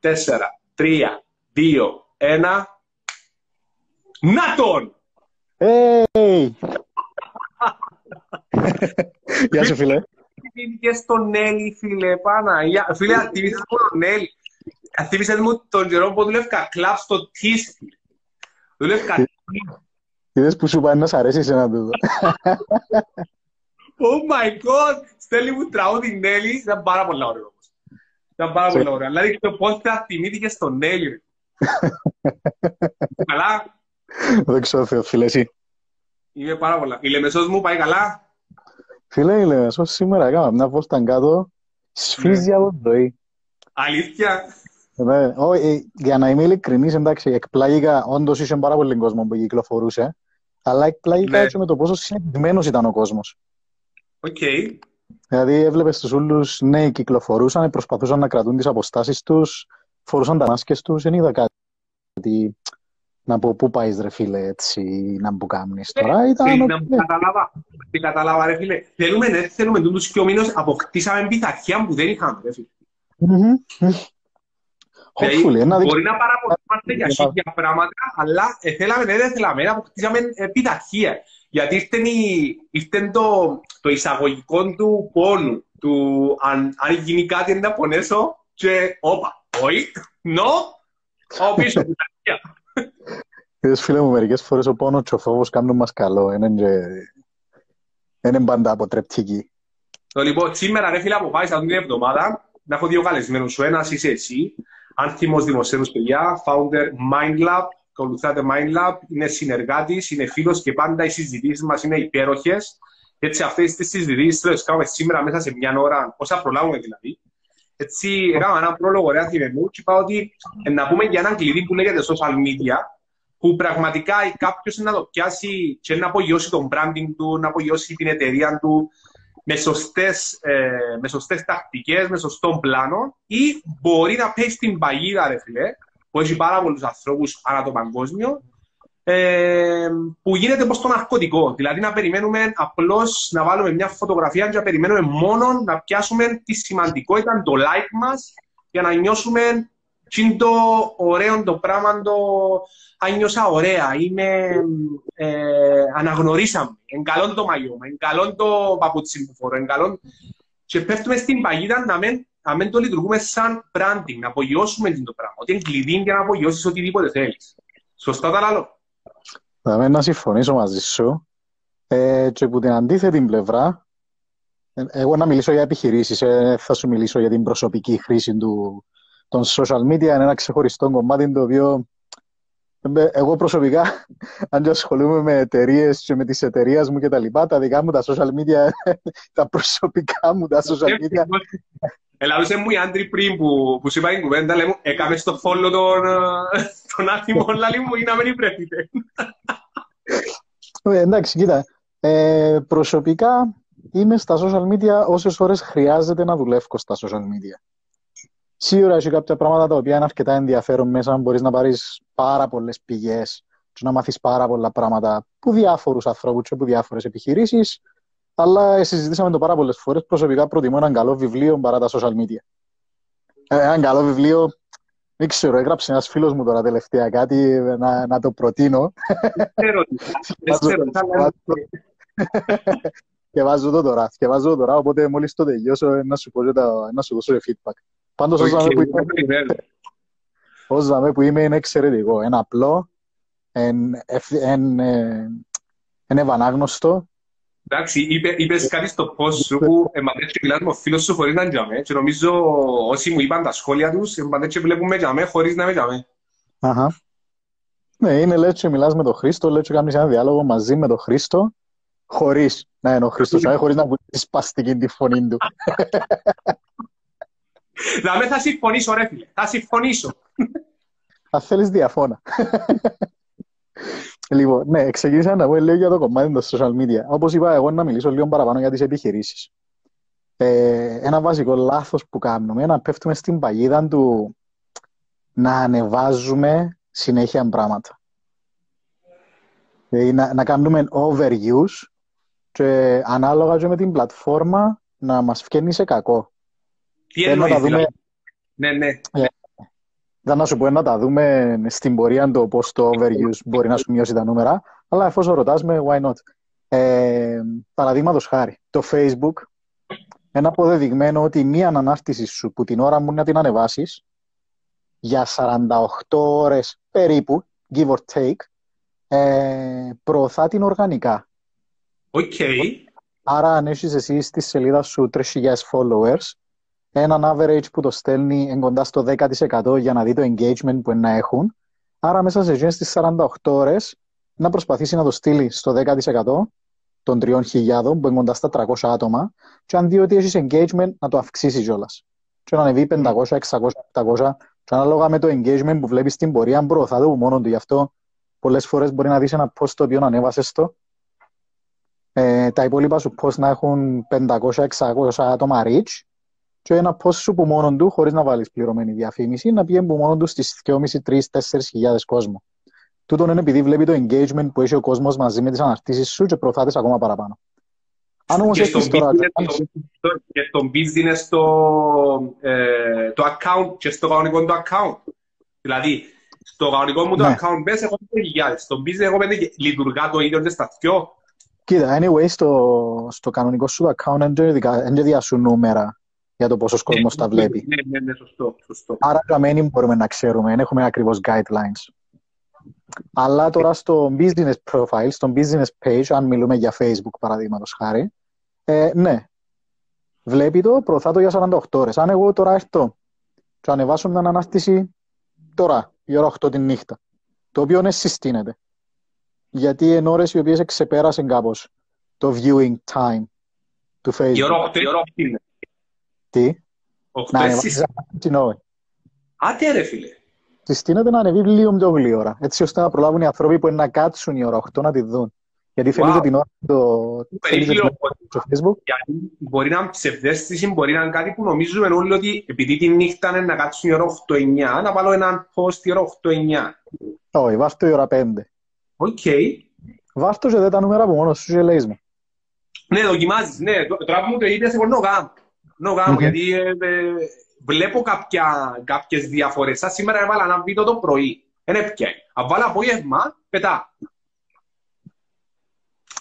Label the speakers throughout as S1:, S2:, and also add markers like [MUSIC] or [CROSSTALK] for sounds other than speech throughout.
S1: τέσσερα, τρία, δύο, ένα. Να τον!
S2: Hey! [LAUGHS] Γεια σου, φίλε.
S1: Και στον Νέλη, φίλε, πάνω. Φίλε, ακτιβίσες τον Νέλη. Ακτιβίσες μου τον καιρό που δουλεύκα κλαμπ στο τις, φίλε. Δουλεύκα
S2: Είδες που σου πάει να σ' αρέσει εσένα τούτο. [LAUGHS]
S1: Oh my god! Στέλνει μου τραγούδι Νέλη, ήταν πάρα πολύ ωραίο όμως. Ήταν πάρα πολύ ωραίο. Δηλαδή το πώς θα τιμήθηκε στον Νέλη. [LAUGHS] Καλά.
S2: Δεν ξέρω, φίλε, εσύ.
S1: Είμαι πάρα πολλά. Η Λεμεσός μου πάει καλά.
S2: Φίλε, η Λεμεσός σήμερα έκανα μια βόλτα κάτω. Σφίζει από το ζωή.
S1: Αλήθεια.
S2: Ναι, όχι, για να είμαι ειλικρινής, εντάξει, εκπλάγηκα, όντως είχε πάρα πολύ κόσμο που κυκλοφορούσε, αλλά εκπλάγηκα
S1: Ναι.
S2: έτσι με το πόσο συνεχισμένος ήταν ο κόσμος.
S1: Οκ.
S2: Δηλαδή έβλεπες τους όλους νέοι κυκλοφορούσαν, προσπαθούσαν να κρατούν τις αποστάσεις τους, φορούσαν τα μάσκες τους, δεν είδα κάτι να πω πού πάεις ρε φίλε έτσι, να μου κάνεις τώρα. Ήταν,
S1: Ε,
S2: οκ.
S1: Να μου κατάλαβα. Τι κατάλαβα ρε φίλε. Θέλουμε, ναι, θέλουμε τούτους και ο μήνος αποκτήσαμε πειθαρχία που δεν είχαμε ρε φίλε.
S2: Μμμ. Hopefully,
S1: Δηλαδή,
S2: ένα
S1: Μπορεί να παραπονούμαστε για χίλια πράγματα, αλλά ε, θέλαμε, ναι, δεν θέλαμε, να αποκτήσαμε ε, πειθαρχία. Γιατί ήρθε, η, ήρθε το, το εισαγωγικό του πόνου, του αν, αν γίνει κάτι να πονέσω και όπα, όχι, νο, πάω πίσω, πειθαρχία.
S2: Είδες φίλε μου, μερικές φορές ο πόνος και ο φόβος κάνουν μας καλό, είναι και- είναι πάντα αποτρεπτικοί.
S1: Το λοιπόν, σήμερα ρε φίλε αποφάσισα αυτή την εβδομάδα να έχω δύο καλεσμένους. Ο ένας είσαι εσύ, Άνθιμος Δημοσίευος παιδιά, founder MindLab, ακολουθάτε MindLab, είναι συνεργάτης, είναι φίλος και πάντα οι συζητήσεις μας είναι υπέροχες. Έτσι αυτές τις συζητήσεις θέλω να τις κάνουμε σήμερα μέσα σε μια ώρα, όσα προλάβουμε δηλαδή. Έτσι έκανα έναν πρόλογο ρε άθιμε μου και είπα ότι ε, να πούμε για έναν κλειδί που λέγεται social media, που πραγματικά κάποιος να το πιάσει και να απογειώσει τον branding του, να απογειώσει την εταιρεία του, με σωστές, ε, με σωστές τακτικές, με σωστό πλάνο ή μπορεί να πέσει στην παγίδα, ρε φίλε, που έχει πάρα πολλούς ανθρώπους ανά το παγκόσμιο, ε, που γίνεται πως το ναρκωτικό. Δηλαδή να περιμένουμε απλώς να βάλουμε μια φωτογραφία και να περιμένουμε μόνο να πιάσουμε τη σημαντικότητα, το like μας, για να νιώσουμε τι είναι το ωραίο το πράγμα, το αν νιώσα ωραία, είμαι, ε, αναγνωρίσαμε, εν καλό το μαγιό μου, εν καλό το παπούτσι που φορώ, εν καλό... Και πέφτουμε στην παγίδα να μην, να μην το λειτουργούμε σαν branding, να απογειώσουμε το πράγμα. Ότι είναι κλειδί για να απογειώσεις οτιδήποτε θέλεις. Σωστά τα λέω.
S2: Θα με να συμφωνήσω μαζί σου. Ε, και από την αντίθετη πλευρά, ε, εγώ να μιλήσω για επιχειρήσεις, ε, θα σου μιλήσω για την προσωπική χρήση του, των social media. Είναι ένα ξεχωριστό κομμάτι το οποίο ε, εγώ προσωπικά, [LAUGHS] αν και ασχολούμαι με εταιρείες και με τις εταιρείες μου και τα λοιπά, τα δικά μου τα social media, [LAUGHS] τα προσωπικά μου τα social media,
S1: Ελάβησε μου οι άντροι πριν που, που σου είπα την κουβέντα, λέμε, έκαμε στο φόλο τον, ε, τον άθιμο, [LAUGHS] λαλί μου, ή να μην υπρέπειτε.
S2: Ε, εντάξει, κοίτα. Ε, προσωπικά είμαι στα social media όσες φορές χρειάζεται να δουλεύω στα social media. Σίγουρα έχει κάποια πράγματα τα οποία είναι αρκετά ενδιαφέρον μέσα. Μπορείς να πάρεις πάρα πολλές πηγές και να μάθεις πάρα πολλά πράγματα από διάφορους ανθρώπους και από διάφορες επιχειρήσεις. Αλλά ε, συζητήσαμε το πάρα πολλές φορές. Προσωπικά προτιμώ έναν καλό βιβλίο παρά τα social media. Ε, έναν καλό βιβλίο, δεν ξέρω, έγραψε ένας φίλος μου τώρα τελευταία κάτι ε, να, να το προτείνω.
S1: Ξέρω τι. Δεν ξέρω τι θα λέμε.
S2: Θκιεβάζω το τώρα, θκιεβάζω το τώρα, οπότε μόλις το τελειώσω ε, να σου, πω και τα, να σου δώσω και feedback. Πάντως όσο
S1: Οκ,
S2: που είμαι,
S1: περιμένω.
S2: ως δαμέ που είμαι είναι εξαιρετικό. Είναι απλό, είναι ευανάγνωστο.
S1: Εντάξει, είπε, είπες κάτι στο post σου που εν παντές τζαι μιλάς με ο φίλος σου χωρίς να είναι τζαμέ και νομίζω όσοι μου είπαν τα σχόλια τους εμπαντές και βλέπουμε τζαμέ χωρίς να είμαι τζαμέ.
S2: Αχα. Ναι, είναι λες και μιλάς με τον Χρήστο, λες και κάνεις ένα διάλογο μαζί με τον Χρήστο, χωρίς να είναι ο Χρήστος, δηλαδή χωρίς να βουλήσεις σπαστική τη φωνή του. [LAUGHS]
S1: Δηλαδή θα συμφωνήσω ρε φίλε, θα συμφωνήσω.
S2: Αν θέλεις διαφώνα. Λοιπόν, ναι, ξεκίνησα να πω λίγο για το κομμάτι των social media. Όπως είπα, εγώ να μιλήσω λίγο παραπάνω για τις επιχειρήσεις. Ε, ένα βασικό λάθος που κάνουμε είναι να πέφτουμε στην παγίδα του να ανεβάζουμε συνέχεια πράγματα. Δηλαδή, να, να κάνουμε overuse και ανάλογα και με την πλατφόρμα να μας βγαίνει σε κακό.
S1: Τι
S2: Θέλω να
S1: εννοείς
S2: τα δούμε
S1: δηλαδή. Ναι, ναι.
S2: Δεν να σου πω να τα δούμε στην πορεία το πώς το overuse μπορεί να σου μειώσει τα νούμερα, αλλά εφόσον ρωτάς με, why not. Ε, Παραδείγματος χάρη, το Facebook, ένα αποδεδειγμένο ότι μία ανάρτηση σου που την ώρα που εννά την ανεβάσεις για 48 ώρες περίπου, give or take, ε, προωθά την οργανικά.
S1: OK. Okay.
S2: Άρα αν έχεις εσύ στη σελίδα σου 3.000 followers, έναν average που το στέλνει κοντά στο 10% για να δει το engagement που να έχουν. Άρα μέσα σε εκείνες τις 48 ώρες να προσπαθήσει να το στείλει στο 10% των 3.000 που είναι κοντά στα 300 άτομα και αν δει ότι έχεις engagement να το αυξήσεις κιόλας. Και να ανεβεί 500, 600, 700 και ανάλογα με το engagement που βλέπεις στην πορεία προωθά το μόνο του. Γι' αυτό πολλές φορές μπορεί να δεις ένα post το οποίο ανέβασες το ε, τα υπόλοιπα σου post να έχουν 500-600 άτομα reach και ένα post σου που μόνο του, χωρίς να βάλεις πληρωμένη διαφήμιση, να πιέν που μόνο του στις 2.500-3.000-4.000 κόσμο. Τούτον είναι επειδή βλέπει το engagement που έχει ο κόσμος μαζί με τις αναρτήσεις σου και προωθάτες ακόμα παραπάνω.
S1: Αν όμως έχεις τώρα... Και στον business το, ε, το account και στο κανονικό το account. Δηλαδή, στο κανονικό μου το ναι. account base έχω 5.000. Στο business έχω 5.000. Λειτουργά το ίδιο και στα δυο.
S2: Κοίτα, anyway, στο, στο κανονικό σου account δεν διάσου νούμερα για το πόσος κόσμος τα βλέπει.
S1: Ναι, ναι, ναι, σωστό. σωστό.
S2: Άρα, καμένοι μπορούμε να ξέρουμε, δεν έχουμε ακριβώς guidelines. Αλλά τώρα στο business profile, στο business page, αν μιλούμε για Facebook παραδείγματος χάρη, ε, ναι, βλέπει το, προωθά το για 48 ώρες. Αν εγώ τώρα έρθω και ανεβάσω μια ανάστηση τώρα, η ώρα 8 τη νύχτα, το οποίο ναι συστήνεται. Γιατί είναι ώρες οι οποίες ξεπέρασαν κάπως το viewing time του Facebook. Η ώρα 8 είναι. Τι;
S1: Να ανεβάσεις την ώρα. Άτε ρε φίλε.
S2: Συστήνεται να ανεβεί λίγο πιο γλήορα, έτσι ώστε να προλάβουν οι άνθρωποι που είναι να κάτσουν η ώρα 8 να τη δουν. Γιατί θέλετε την ώρα το,
S1: στο Facebook. Γιατί μπορεί να είναι ψευδαίσθηση, μπορεί να είναι κάτι που νομίζουμε όλοι ότι επειδή τη νύχτα είναι να κάτσουν η ώρα 8-9, να βάλω έναν post η ώρα 8-9.
S2: Όχι, βάζω η ώρα 5.
S1: Οκ.
S2: Βάζω και δεν τα νούμερα που μόνος σου και λέει μου.
S1: Ναι, δοκιμάζεις, ναι. Τώρα που μου το είπες, εγώ νογάμ. Νογάμ, γιατί ε, ε, βλέπω κάποια, κάποιες διαφορές. Σαν σήμερα έβαλα ένα βίντεο το πρωί. Είναι πια. Αν βάλω απόγευμα, πετά.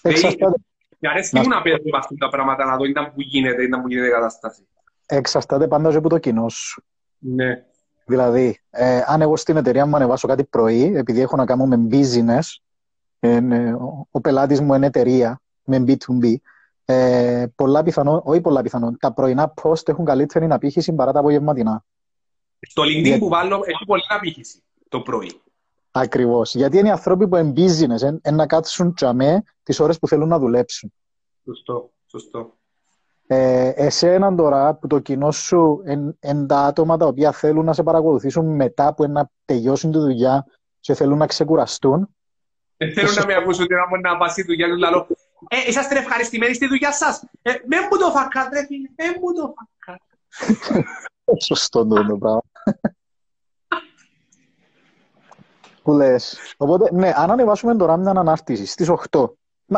S2: Εξαρτάται.
S1: Με αρέσει να, να παίζω αυτά τα πράγματα, να δω ήταν που γίνεται, ήταν που γίνεται η κατάσταση.
S2: Εξαρτάται πάντα από το κοινό σου.
S1: Ναι.
S2: Δηλαδή, ε, αν εγώ στην εταιρεία μου ανεβάσω κάτι πρωί, επειδή έχω να κάνω με business, ε, ο, ο πελάτης μου είναι εταιρεία, με B2B, ε, πολλά πιθανό, όχι πολλά πιθανό, τα πρωινά post έχουν καλύτερη απήχηση παρά τα απογευματινά.
S1: Στο LinkedIn Για... που βάλω έχει πολύ απήχηση το πρωί.
S2: Ακριβώς. Γιατί είναι οι άνθρωποι που είναι business, είναι να κάτσουν τσαμέ τις ώρες που θέλουν να δουλέψουν.
S1: Σωστό. Σωστό.
S2: Ε, εσέναν τώρα που το κοινό σου είναι τα άτομα τα οποία θέλουν να σε παρακολουθήσουν μετά που να τελειώσουν τη δουλειά και θέλουν να ξεκουραστούν.
S1: Δεν θέλουν να με ακούσουν ότι να πάσει τη δουλειά του λαλό. Ε, είσαστε ευχαριστημένοι στη δουλειά σας; Ε, με μου το φακάτ, ρε φίλε. Με μου το φακάτ.
S2: Σωστό το πράγμα. Που λες. Οπότε, ναι, αν ανεβάσουμε τώρα μια ανάρτηση στις 8,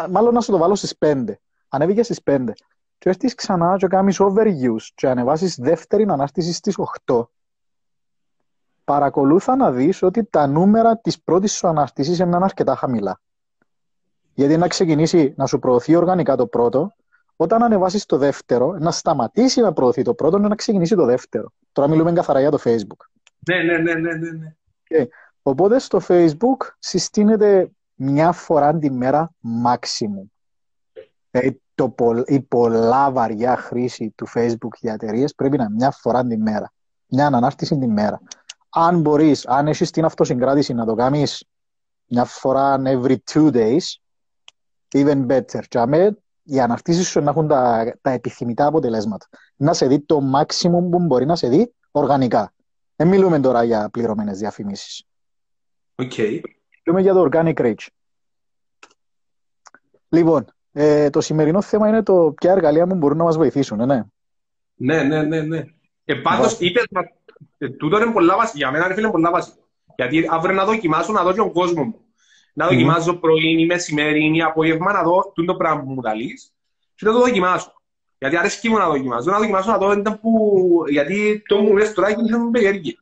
S2: μάλλον να σου το βάλω στις 5. Ανέβηκε στις 5. Και έρθεις ξανά και κάνεις overuse και ανεβάσεις δεύτερη ανάρτηση στις 8. Παρακολούθα να δεις ότι τα νούμερα της πρώτης σου ανάρτησης είναι αρκετά χαμηλά. Γιατί να ξεκινήσει να σου προωθεί οργανικά το πρώτο, όταν ανεβάσεις το δεύτερο, να σταματήσει να προωθεί το πρώτο, να ξεκινήσει το δεύτερο. Τώρα μιλούμε καθαρά για το Facebook.
S1: Ναι, ναι, ναι, ναι. ναι. ναι.
S2: Okay. Οπότε στο Facebook συστήνεται μια φορά τη μέρα maximum. Ε, το, η πολλά βαριά χρήση του Facebook για εταιρείες πρέπει να είναι μια φορά τη μέρα. Μια ανάρτηση τη μέρα. Αν μπορείς, αν έχεις την αυτοσυγκράτηση να το κάνεις μια φορά every two days, even better. Και αμέ, οι αναρτήσεις σου να έχουν τα, τα επιθυμητά αποτελέσματα. Να σε δει το maximum που μπορεί να σε δει οργανικά. Δεν μιλούμε τώρα για πληρωμένες διαφημίσεις.
S1: Okay.
S2: Μιλούμε για το organic reach. Λοιπόν, ε, το σημερινό θέμα είναι το ποια εργαλεία μου μπορούν να μας βοηθήσουν, ε, ναι.
S1: Ναι, ναι, ναι, ναι. Ε, πάντως, είπες, ε, τούτο είναι πολλά βασικό. Για μένα, είναι πολλά βασικό. Γιατί αύριο να δοκιμάσω να δω και τον κόσμο μου να δοκιμάζω πρωί ή μεσημέρι ή απόγευμα να δω το πράγμα που μου τα λύσεις και να το δοκιμάσω. Γιατί αρέσει μου να δοκιμάσω. Να δοκιμάσω να δω ήταν που... Γιατί το μου λες τώρα και μου περιέργεια.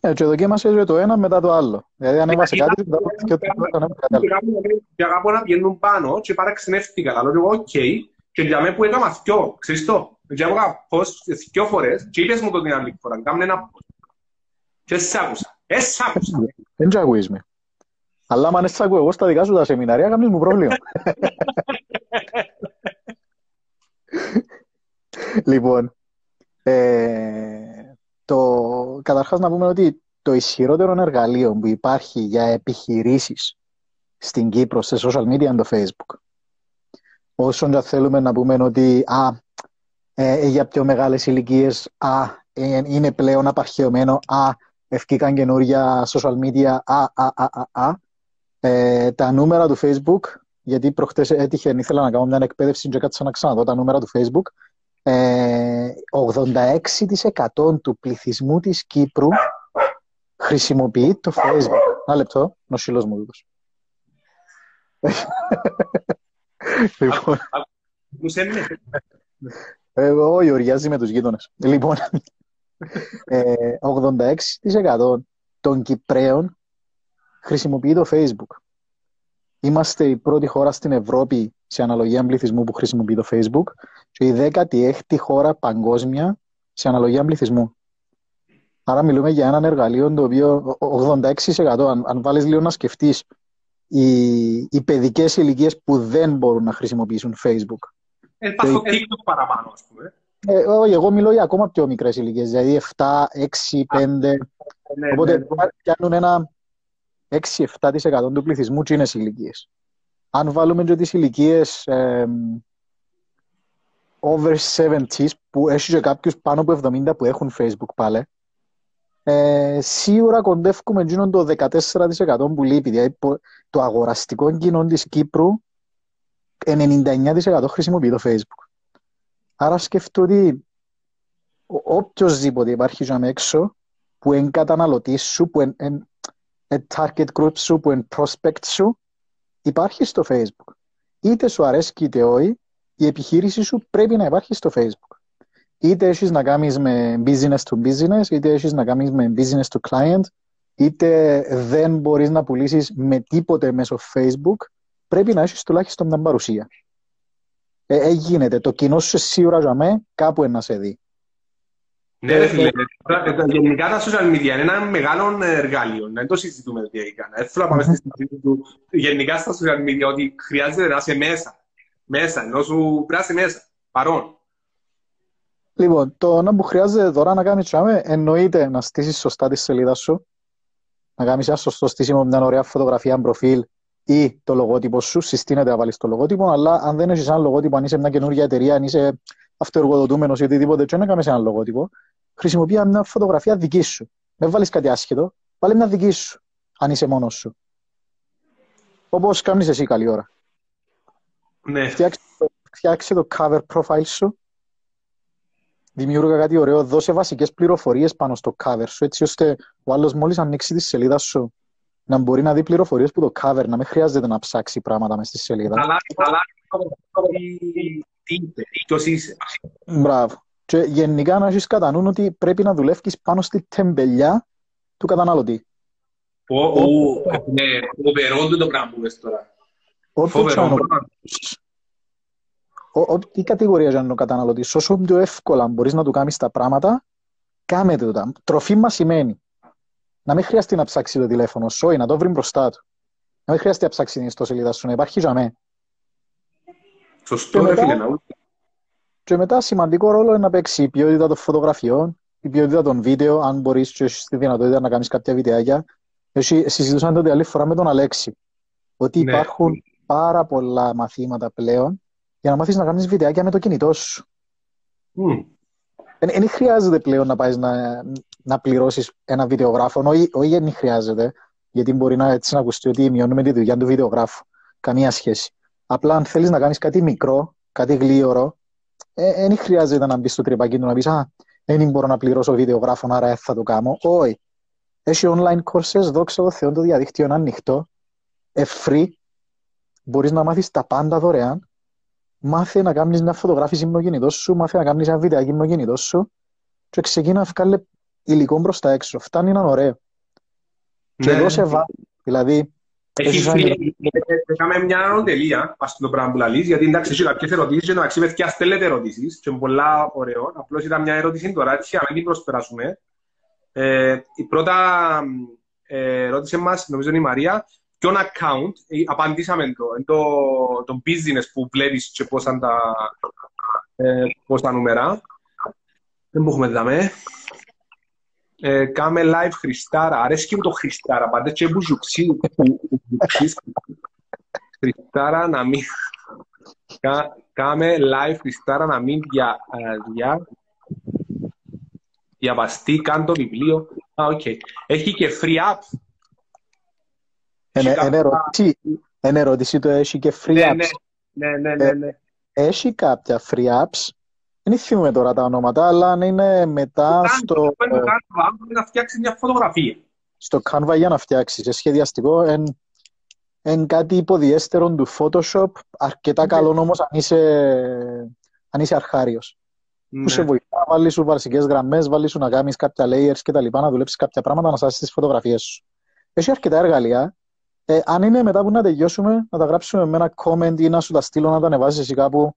S2: Ε, και δοκίμασες το ένα μετά το άλλο. Δηλαδή ανέβασε κάτι και το
S1: ανέβασε κάτι άλλο. Και αγαπώ να πηγαίνουν πάνω και παραξενεύτηκα. Αλλά λέω, οκ, και για μένα που έκανα δυο, ξέρεις το, για μένα πώς δυο φορές και είπες μου το την άλλη φορά, κάμε ένα και σ' άκουσα, ε, σ' άκουσα.
S2: Δεν σ' ακούεις με. Αλλά αν σ' ακούω εγώ στα δικά σου τα σεμινάρια, κάνεις μου πρόβλημα. λοιπόν, ε, το, καταρχάς να πούμε ότι το ισχυρότερο εργαλείο που υπάρχει για επιχειρήσεις στην Κύπρο σε social media είναι το Facebook. Όσον και θέλουμε να πούμε ότι α, ε, ε για πιο μεγάλες ηλικίες, α, ε, είναι πλέον απαρχαιωμένο, α, ευκήκαν καινούργια social media, α, α, α, α, α. Ε, τα νούμερα του Facebook, γιατί προχτές έτυχε, ήθελα να κάνω μια εκπαίδευση και κάτσα να ξαναδώ τα νούμερα του Facebook, 86% του πληθυσμού της Κύπρου χρησιμοποιεί το Facebook. Ένα λεπτό, νοσηλός μου δίδος. [LAUGHS] λοιπόν, εγώ γιοριάζει με τους γείτονες. Λοιπόν, 86% των Κυπρέων χρησιμοποιεί το Facebook. Είμαστε η πρώτη χώρα στην Ευρώπη σε αναλογία πληθυσμού που χρησιμοποιεί το Facebook και η 16η χώρα παγκόσμια σε αναλογία πληθυσμού. Άρα μιλούμε για έναν εργαλείο το οποίο 86% αν, αν βάλεις λίγο να σκεφτείς οι, οι παιδικές ηλικίες που δεν μπορούν να χρησιμοποιήσουν Facebook.
S1: Ε, το TikTok παραπάνω, ας πούμε.
S2: Ε, όχι, εγώ μιλώ για ακόμα πιο μικρές ηλικίες, δηλαδή 7, 6, 5. Ναι, Οπότε ναι. πιάνουν ένα 6-7% του πληθυσμού και είναι ηλικίες. Αν βάλουμε και τις ηλικίες ε, over 70 που έχει και κάποιους πάνω από 70 που έχουν Facebook πάλι, ε, σίγουρα κοντεύουμε εκείνον το 14% που λείπει. Δηλαδή το αγοραστικό κοινό της Κύπρου 99% χρησιμοποιεί το Facebook. Άρα σκεφτώ ότι οποιοςδήποτε υπάρχει για έξω που είναι καταναλωτή σου, που είναι target group σου, που είναι prospect σου, υπάρχει στο Facebook. Είτε σου αρέσει είτε όχι, η επιχείρηση σου πρέπει να υπάρχει στο Facebook. Είτε έχεις να κάνεις με business to business, είτε έχεις να κάνεις με business to client, είτε δεν μπορείς να πουλήσεις με τίποτε μέσω Facebook, πρέπει να έχεις τουλάχιστον μια παρουσία. Ε, ε, γίνεται. Το κοινό σου σίγουρα για μέ κάπου να σε δει.
S1: Ναι, ρε φίλε. Γενικά τα social media είναι ένα μεγάλο εργάλειο. Δεν το συζητούμε τι έκανε. Δεν θέλω να πάμε στη συζήτηση του γενικά στα social media ότι χρειάζεται να είσαι μέσα. Μέσα, ενώ σου πράσει μέσα. Παρόν.
S2: Λοιπόν, το να που χρειάζεται τώρα να κάνεις τσάμε, εννοείται να στήσεις σωστά τη σελίδα σου, να κάνεις ένα σωστό στήσιμο, μια ωραία φωτογραφία, προφίλ, ή το λογότυπο σου, συστήνεται να βάλεις το λογότυπο, αλλά αν δεν έχεις ένα λογότυπο, αν είσαι μια καινούργια εταιρεία, αν είσαι αυτοεργοδοτούμενος ή οτιδήποτε, δεν να κάνει ένα λογότυπο, χρησιμοποιεί μια φωτογραφία δική σου. Δεν βάλεις κάτι άσχετο, βάλει μια δική σου, αν είσαι μόνος σου. Όπως κάνεις εσύ καλή ώρα.
S1: Ναι.
S2: Φτιάξε, φτιάξε το cover profile σου, δημιούργα κάτι ωραίο, δώσε βασικές πληροφορίες πάνω στο cover σου, έτσι ώστε ο άλλος μόλις ανοίξει τη σελίδα σου να μπορεί να δει πληροφορίες που το cover, να μην χρειάζεται να ψάξει πράγματα μέσα στη σελίδα.
S1: Αλλά, αλλά, ποιος είσαι.
S2: Μπράβο. Και γενικά να έχεις κατά νου ότι πρέπει να δουλεύεις πάνω στη τεμπελιά του καταναλωτή.
S1: Ναι, φοβερό το πράγμα που πες τώρα. Φοβερό.
S2: Τι κατηγορία για να το καταναλωτής, όσο πιο εύκολα μπορείς να του κάνεις τα πράγματα, κάμε το. Τροφή μα σημαίνει να μην χρειαστεί να ψάξει το τηλέφωνο σου ή να το βρει μπροστά του. Να μην χρειαστεί να ψάξει την ιστοσελίδα σου, να υπάρχει για μένα.
S1: Σωστό, ρε φίλε, να
S2: Και μετά σημαντικό ρόλο είναι να παίξει η ποιότητα των φωτογραφιών, η ποιότητα των βίντεο, αν μπορείς και έχεις τη δυνατότητα να κάνεις κάποια βιντεάκια. Συζητούσαμε τότε άλλη φορά με τον Αλέξη ότι ναι. υπάρχουν πάρα πολλά μαθήματα πλέον για να μάθεις να κάνεις βιντεάκια με το κινητό σου. Δεν mm. χρειάζεται πλέον να πάεις να, να πληρώσεις ένα βιντεογράφο. Όχι, όχι δεν χρειάζεται, γιατί μπορεί να, έτσι να ακουστεί ότι μειώνουμε τη δουλειά του βιντεογράφου. Καμία σχέση. Απλά αν θέλεις να κάνεις κάτι μικρό, κάτι γλίωρο, δεν ε, χρειάζεται να μπεις στο τρυπάκι του να πεις Α, δεν μπορώ να πληρώσω βιντεογράφο, άρα θα το κάνω. Όχι. Έχει online courses, δόξα τω Θεώ, το διαδίκτυο είναι ανοιχτό, ε, free, μπορείς να μάθεις τα πάντα δωρεάν. Μάθε να κάνεις μια φωτογράφηση με το κινητό σου, μάθε να κάνεις ένα βιντεάκι με το κινητό σου και ξεκινά να βγάλει υλικό προς τα έξω. Φτάνει να είναι ωραίο. Και
S1: Ναι.
S2: εδώ σε βάζει. Δηλαδή,
S1: Έχει
S2: Έχεις
S1: φίλοι, έκαμε μια ανωτελεία, ας το πράγμα που λαλείς, γιατί εντάξει, έχει κάποιες ερωτήσεις και εντάξει, παιδιά στέλνετε ερωτήσεις και είναι πολλά ωραίο. Απλώς ήταν μια ερώτηση τώρα, έτσι, για να μην την προσπεράσουμε. Ε, η πρώτα ε, ερώτηση μας, νομίζω είναι η Μαρία, ποιον account, ε, απαντήσαμε το, είναι το, το business που βλέπεις και πώς είναι τα, ε, πώς τα νούμερα. Δεν μπορούμε να δάμε. Ε, κάμε live Χριστάρα. Αρέσκει μου το Χριστάρα. Πάντα και που ζουξί. Χριστάρα να μην... Κα- Κάμε live Χριστάρα να μην δια... ε, δια... Διαβαστεί καν το βιβλίο. Α, οκ. Έχει και free app.
S2: εν,
S1: Έχει
S2: εν, ερώτηση, εν ερώτηση το έχει και free
S1: Ναι,
S2: apps.
S1: ναι, ναι, ναι, ναι, ναι.
S2: Έχει κάποια free apps; Δεν θυμούμαι τώρα τα ονόματα, αλλά αν είναι μετά στο,
S1: Πρέπει να κάνεις να φτιάξει μια φωτογραφία.
S2: στο Canva για να φτιάξει. Σε σχεδιαστικό, εν, εν κάτι υποδιέστερο του Photoshop, αρκετά
S1: Ναι.
S2: καλό όμω αν είσαι, αν είσαι αρχάριος. Που σε
S1: Ναι.
S2: βοηθά, βάλει σου βασικές γραμμές, βάλει σου να κάνεις κάποια layers και τα λοιπά, να δουλέψεις κάποια πράγματα, να σάσεις τις φωτογραφίες σου. Έχει αρκετά εργαλεία. Ε, αν είναι μετά που να τελειώσουμε, να τα γράψουμε με ένα comment ή να σου τα στείλω να τα ανεβάσεις εσύ κάπου.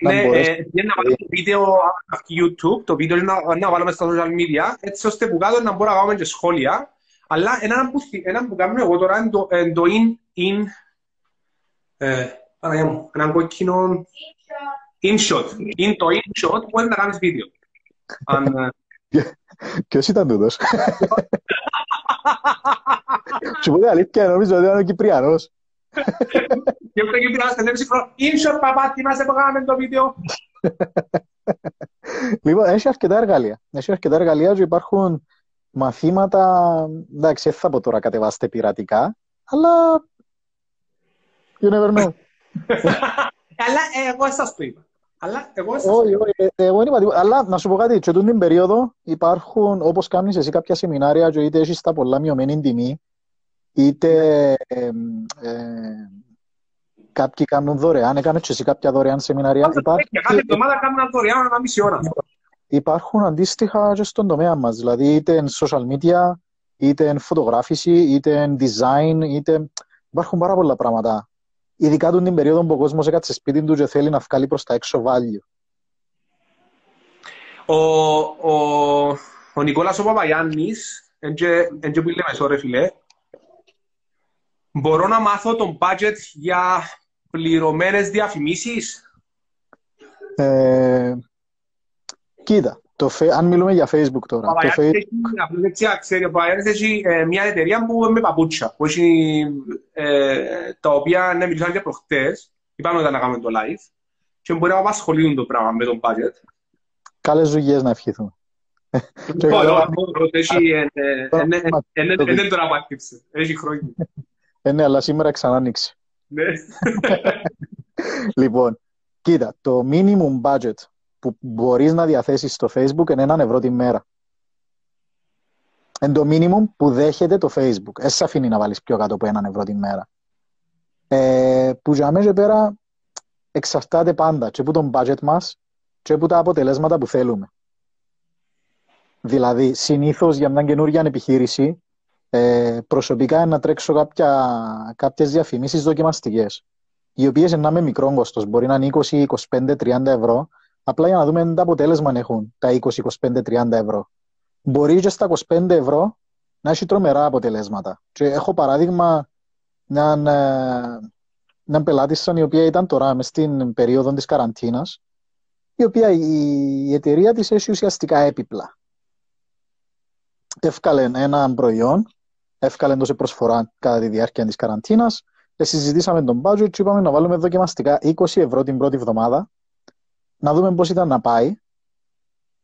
S2: Να
S1: Ναι,
S2: μπορέσει-
S1: ε, για να βάλουμε το βίντεο από YouTube, το βίντεο είναι να, να βάλουμε στα social media, έτσι ώστε που κάτω να μπορούμε να κάνουμε και σχόλια. Αλλά ένα που, θυ- ένα που κάνουμε εγώ τώρα είναι το, ε, το in, in, ε, Παναγιά μου, έναν κόκκινο InShot. Είναι το InShot που είναι να κάνεις βίντεο. Αν, ε,
S2: Ποιο ήταν τούτο. Σου πω την αλήθεια, νομίζω ότι ήταν ο Κυπριανός.
S1: Και ούτε και πειράζει την ψυχρό InShot, παπά, θυμάσαι που κάναμε το βίντεο;
S2: Λοιπόν, έχει αρκετά εργαλεία. Έχει αρκετά εργαλεία και υπάρχουν μαθήματα. Εντάξει, δεν θα πω τώρα κατεβάστε πειρατικά, αλλά. You never know. [LAUGHS]
S1: Αλλά ε, εγώ σας το είπα. Αλλά εγώ σας το
S2: Όχι, όχι, ε, εγώ δεν είπα τίποτα. Αλλά να σου πω κάτι, και τούτη την περίοδο υπάρχουν, όπως κάνεις εσύ κάποια σεμινάρια, και είτε έχεις τα πολλά μειωμένη τιμή, είτε ε, ε, κάποιοι κάνουν δωρεάν, έκανες και εσύ κάποια δωρεάν σεμινάρια.
S1: είπα.
S2: Υπάρχει,
S1: Και κάθε εβδομάδα κάνουμε ένα δωρεάν ένα μισή ώρα.
S2: υπάρχουν αντίστοιχα και στον τομέα μας, δηλαδή είτε εν social media, είτε εν φωτογράφηση, είτε εν design, είτε... Υπάρχουν πάρα πολλά πράγματα. Ειδικά του την περίοδο που ο κόσμος έκατσε σπίτι του και θέλει να βγάλει προς τα έξω value.
S1: Ο, ο, ο Νικόλας ο Παπαγιάννης, εν και εν και που λέμε σω ρε φίλε, μπορώ να μάθω τον budget για πληρωμένες διαφημίσεις.
S2: Ε, κοίτα, το, φε- αν μιλούμε για Facebook
S1: Ο
S2: τώρα, το
S1: Παπαγιάννης
S2: Facebook,
S1: έχει, απλώς έτσι να ξέρει, ο Παπαγιάννης έχει ε, μια εταιρεία που είναι με παπούτσια, που έχει, ε, τα οποία ναι, μιλούσαν και προχτές, είπαμε όταν να κάνουμε το live, και μπορεί να απασχολούν το πράγμα με τον budget.
S2: καλές δουλειές να ευχηθούμε. Και
S1: Το
S2: καλό-
S1: λέω, αυτό έχει, ε, ε, ε, ε, ε, ε, ε, δεν το απάκυψε, έχει χρόνια.
S2: Ε, ναι, αλλά σήμερα ξανά ανοίξει.
S1: Ναι. [LAUGHS]
S2: Λοιπόν, κοίτα, το minimum budget που μπορείς να διαθέσεις στο Facebook είναι έναν ευρώ τη μέρα. Είναι το minimum που δέχεται το Facebook. Δεν σε αφήνει να βάλεις πιο κάτω από έναν ευρώ τη μέρα. Ε, που για μέσα πέρα εξαρτάται πάντα και από τον budget μας και από τα αποτελέσματα που θέλουμε. Δηλαδή, συνήθως για μια καινούργια επιχείρηση, ε, προσωπικά είναι να τρέξω κάποια, κάποιες διαφημίσεις δοκιμαστικές οι οποίες είναι να είναι μικρό κόστος. Μπορεί να είναι 20, 25, 30 ευρώ. Απλά για να δούμε τι αποτέλεσμα έχουν τα 20, 25, 30 ευρώ. Μπορεί και στα 25 ευρώ να έχει τρομερά αποτελέσματα. Και έχω παράδειγμα μια, μια πελάτησα η οποία ήταν τώρα μες στην περίοδο της καραντίνας η οποία η, η εταιρεία της έχει ουσιαστικά έπιπλα. Εύκαλε ένα προϊόν, εύκαλε το σε προσφορά κατά τη διάρκεια της καραντίνας και συζητήσαμε τον budget και είπαμε να βάλουμε δοκιμαστικά 20 ευρώ την πρώτη εβδομάδα, να δούμε πώς ήταν να πάει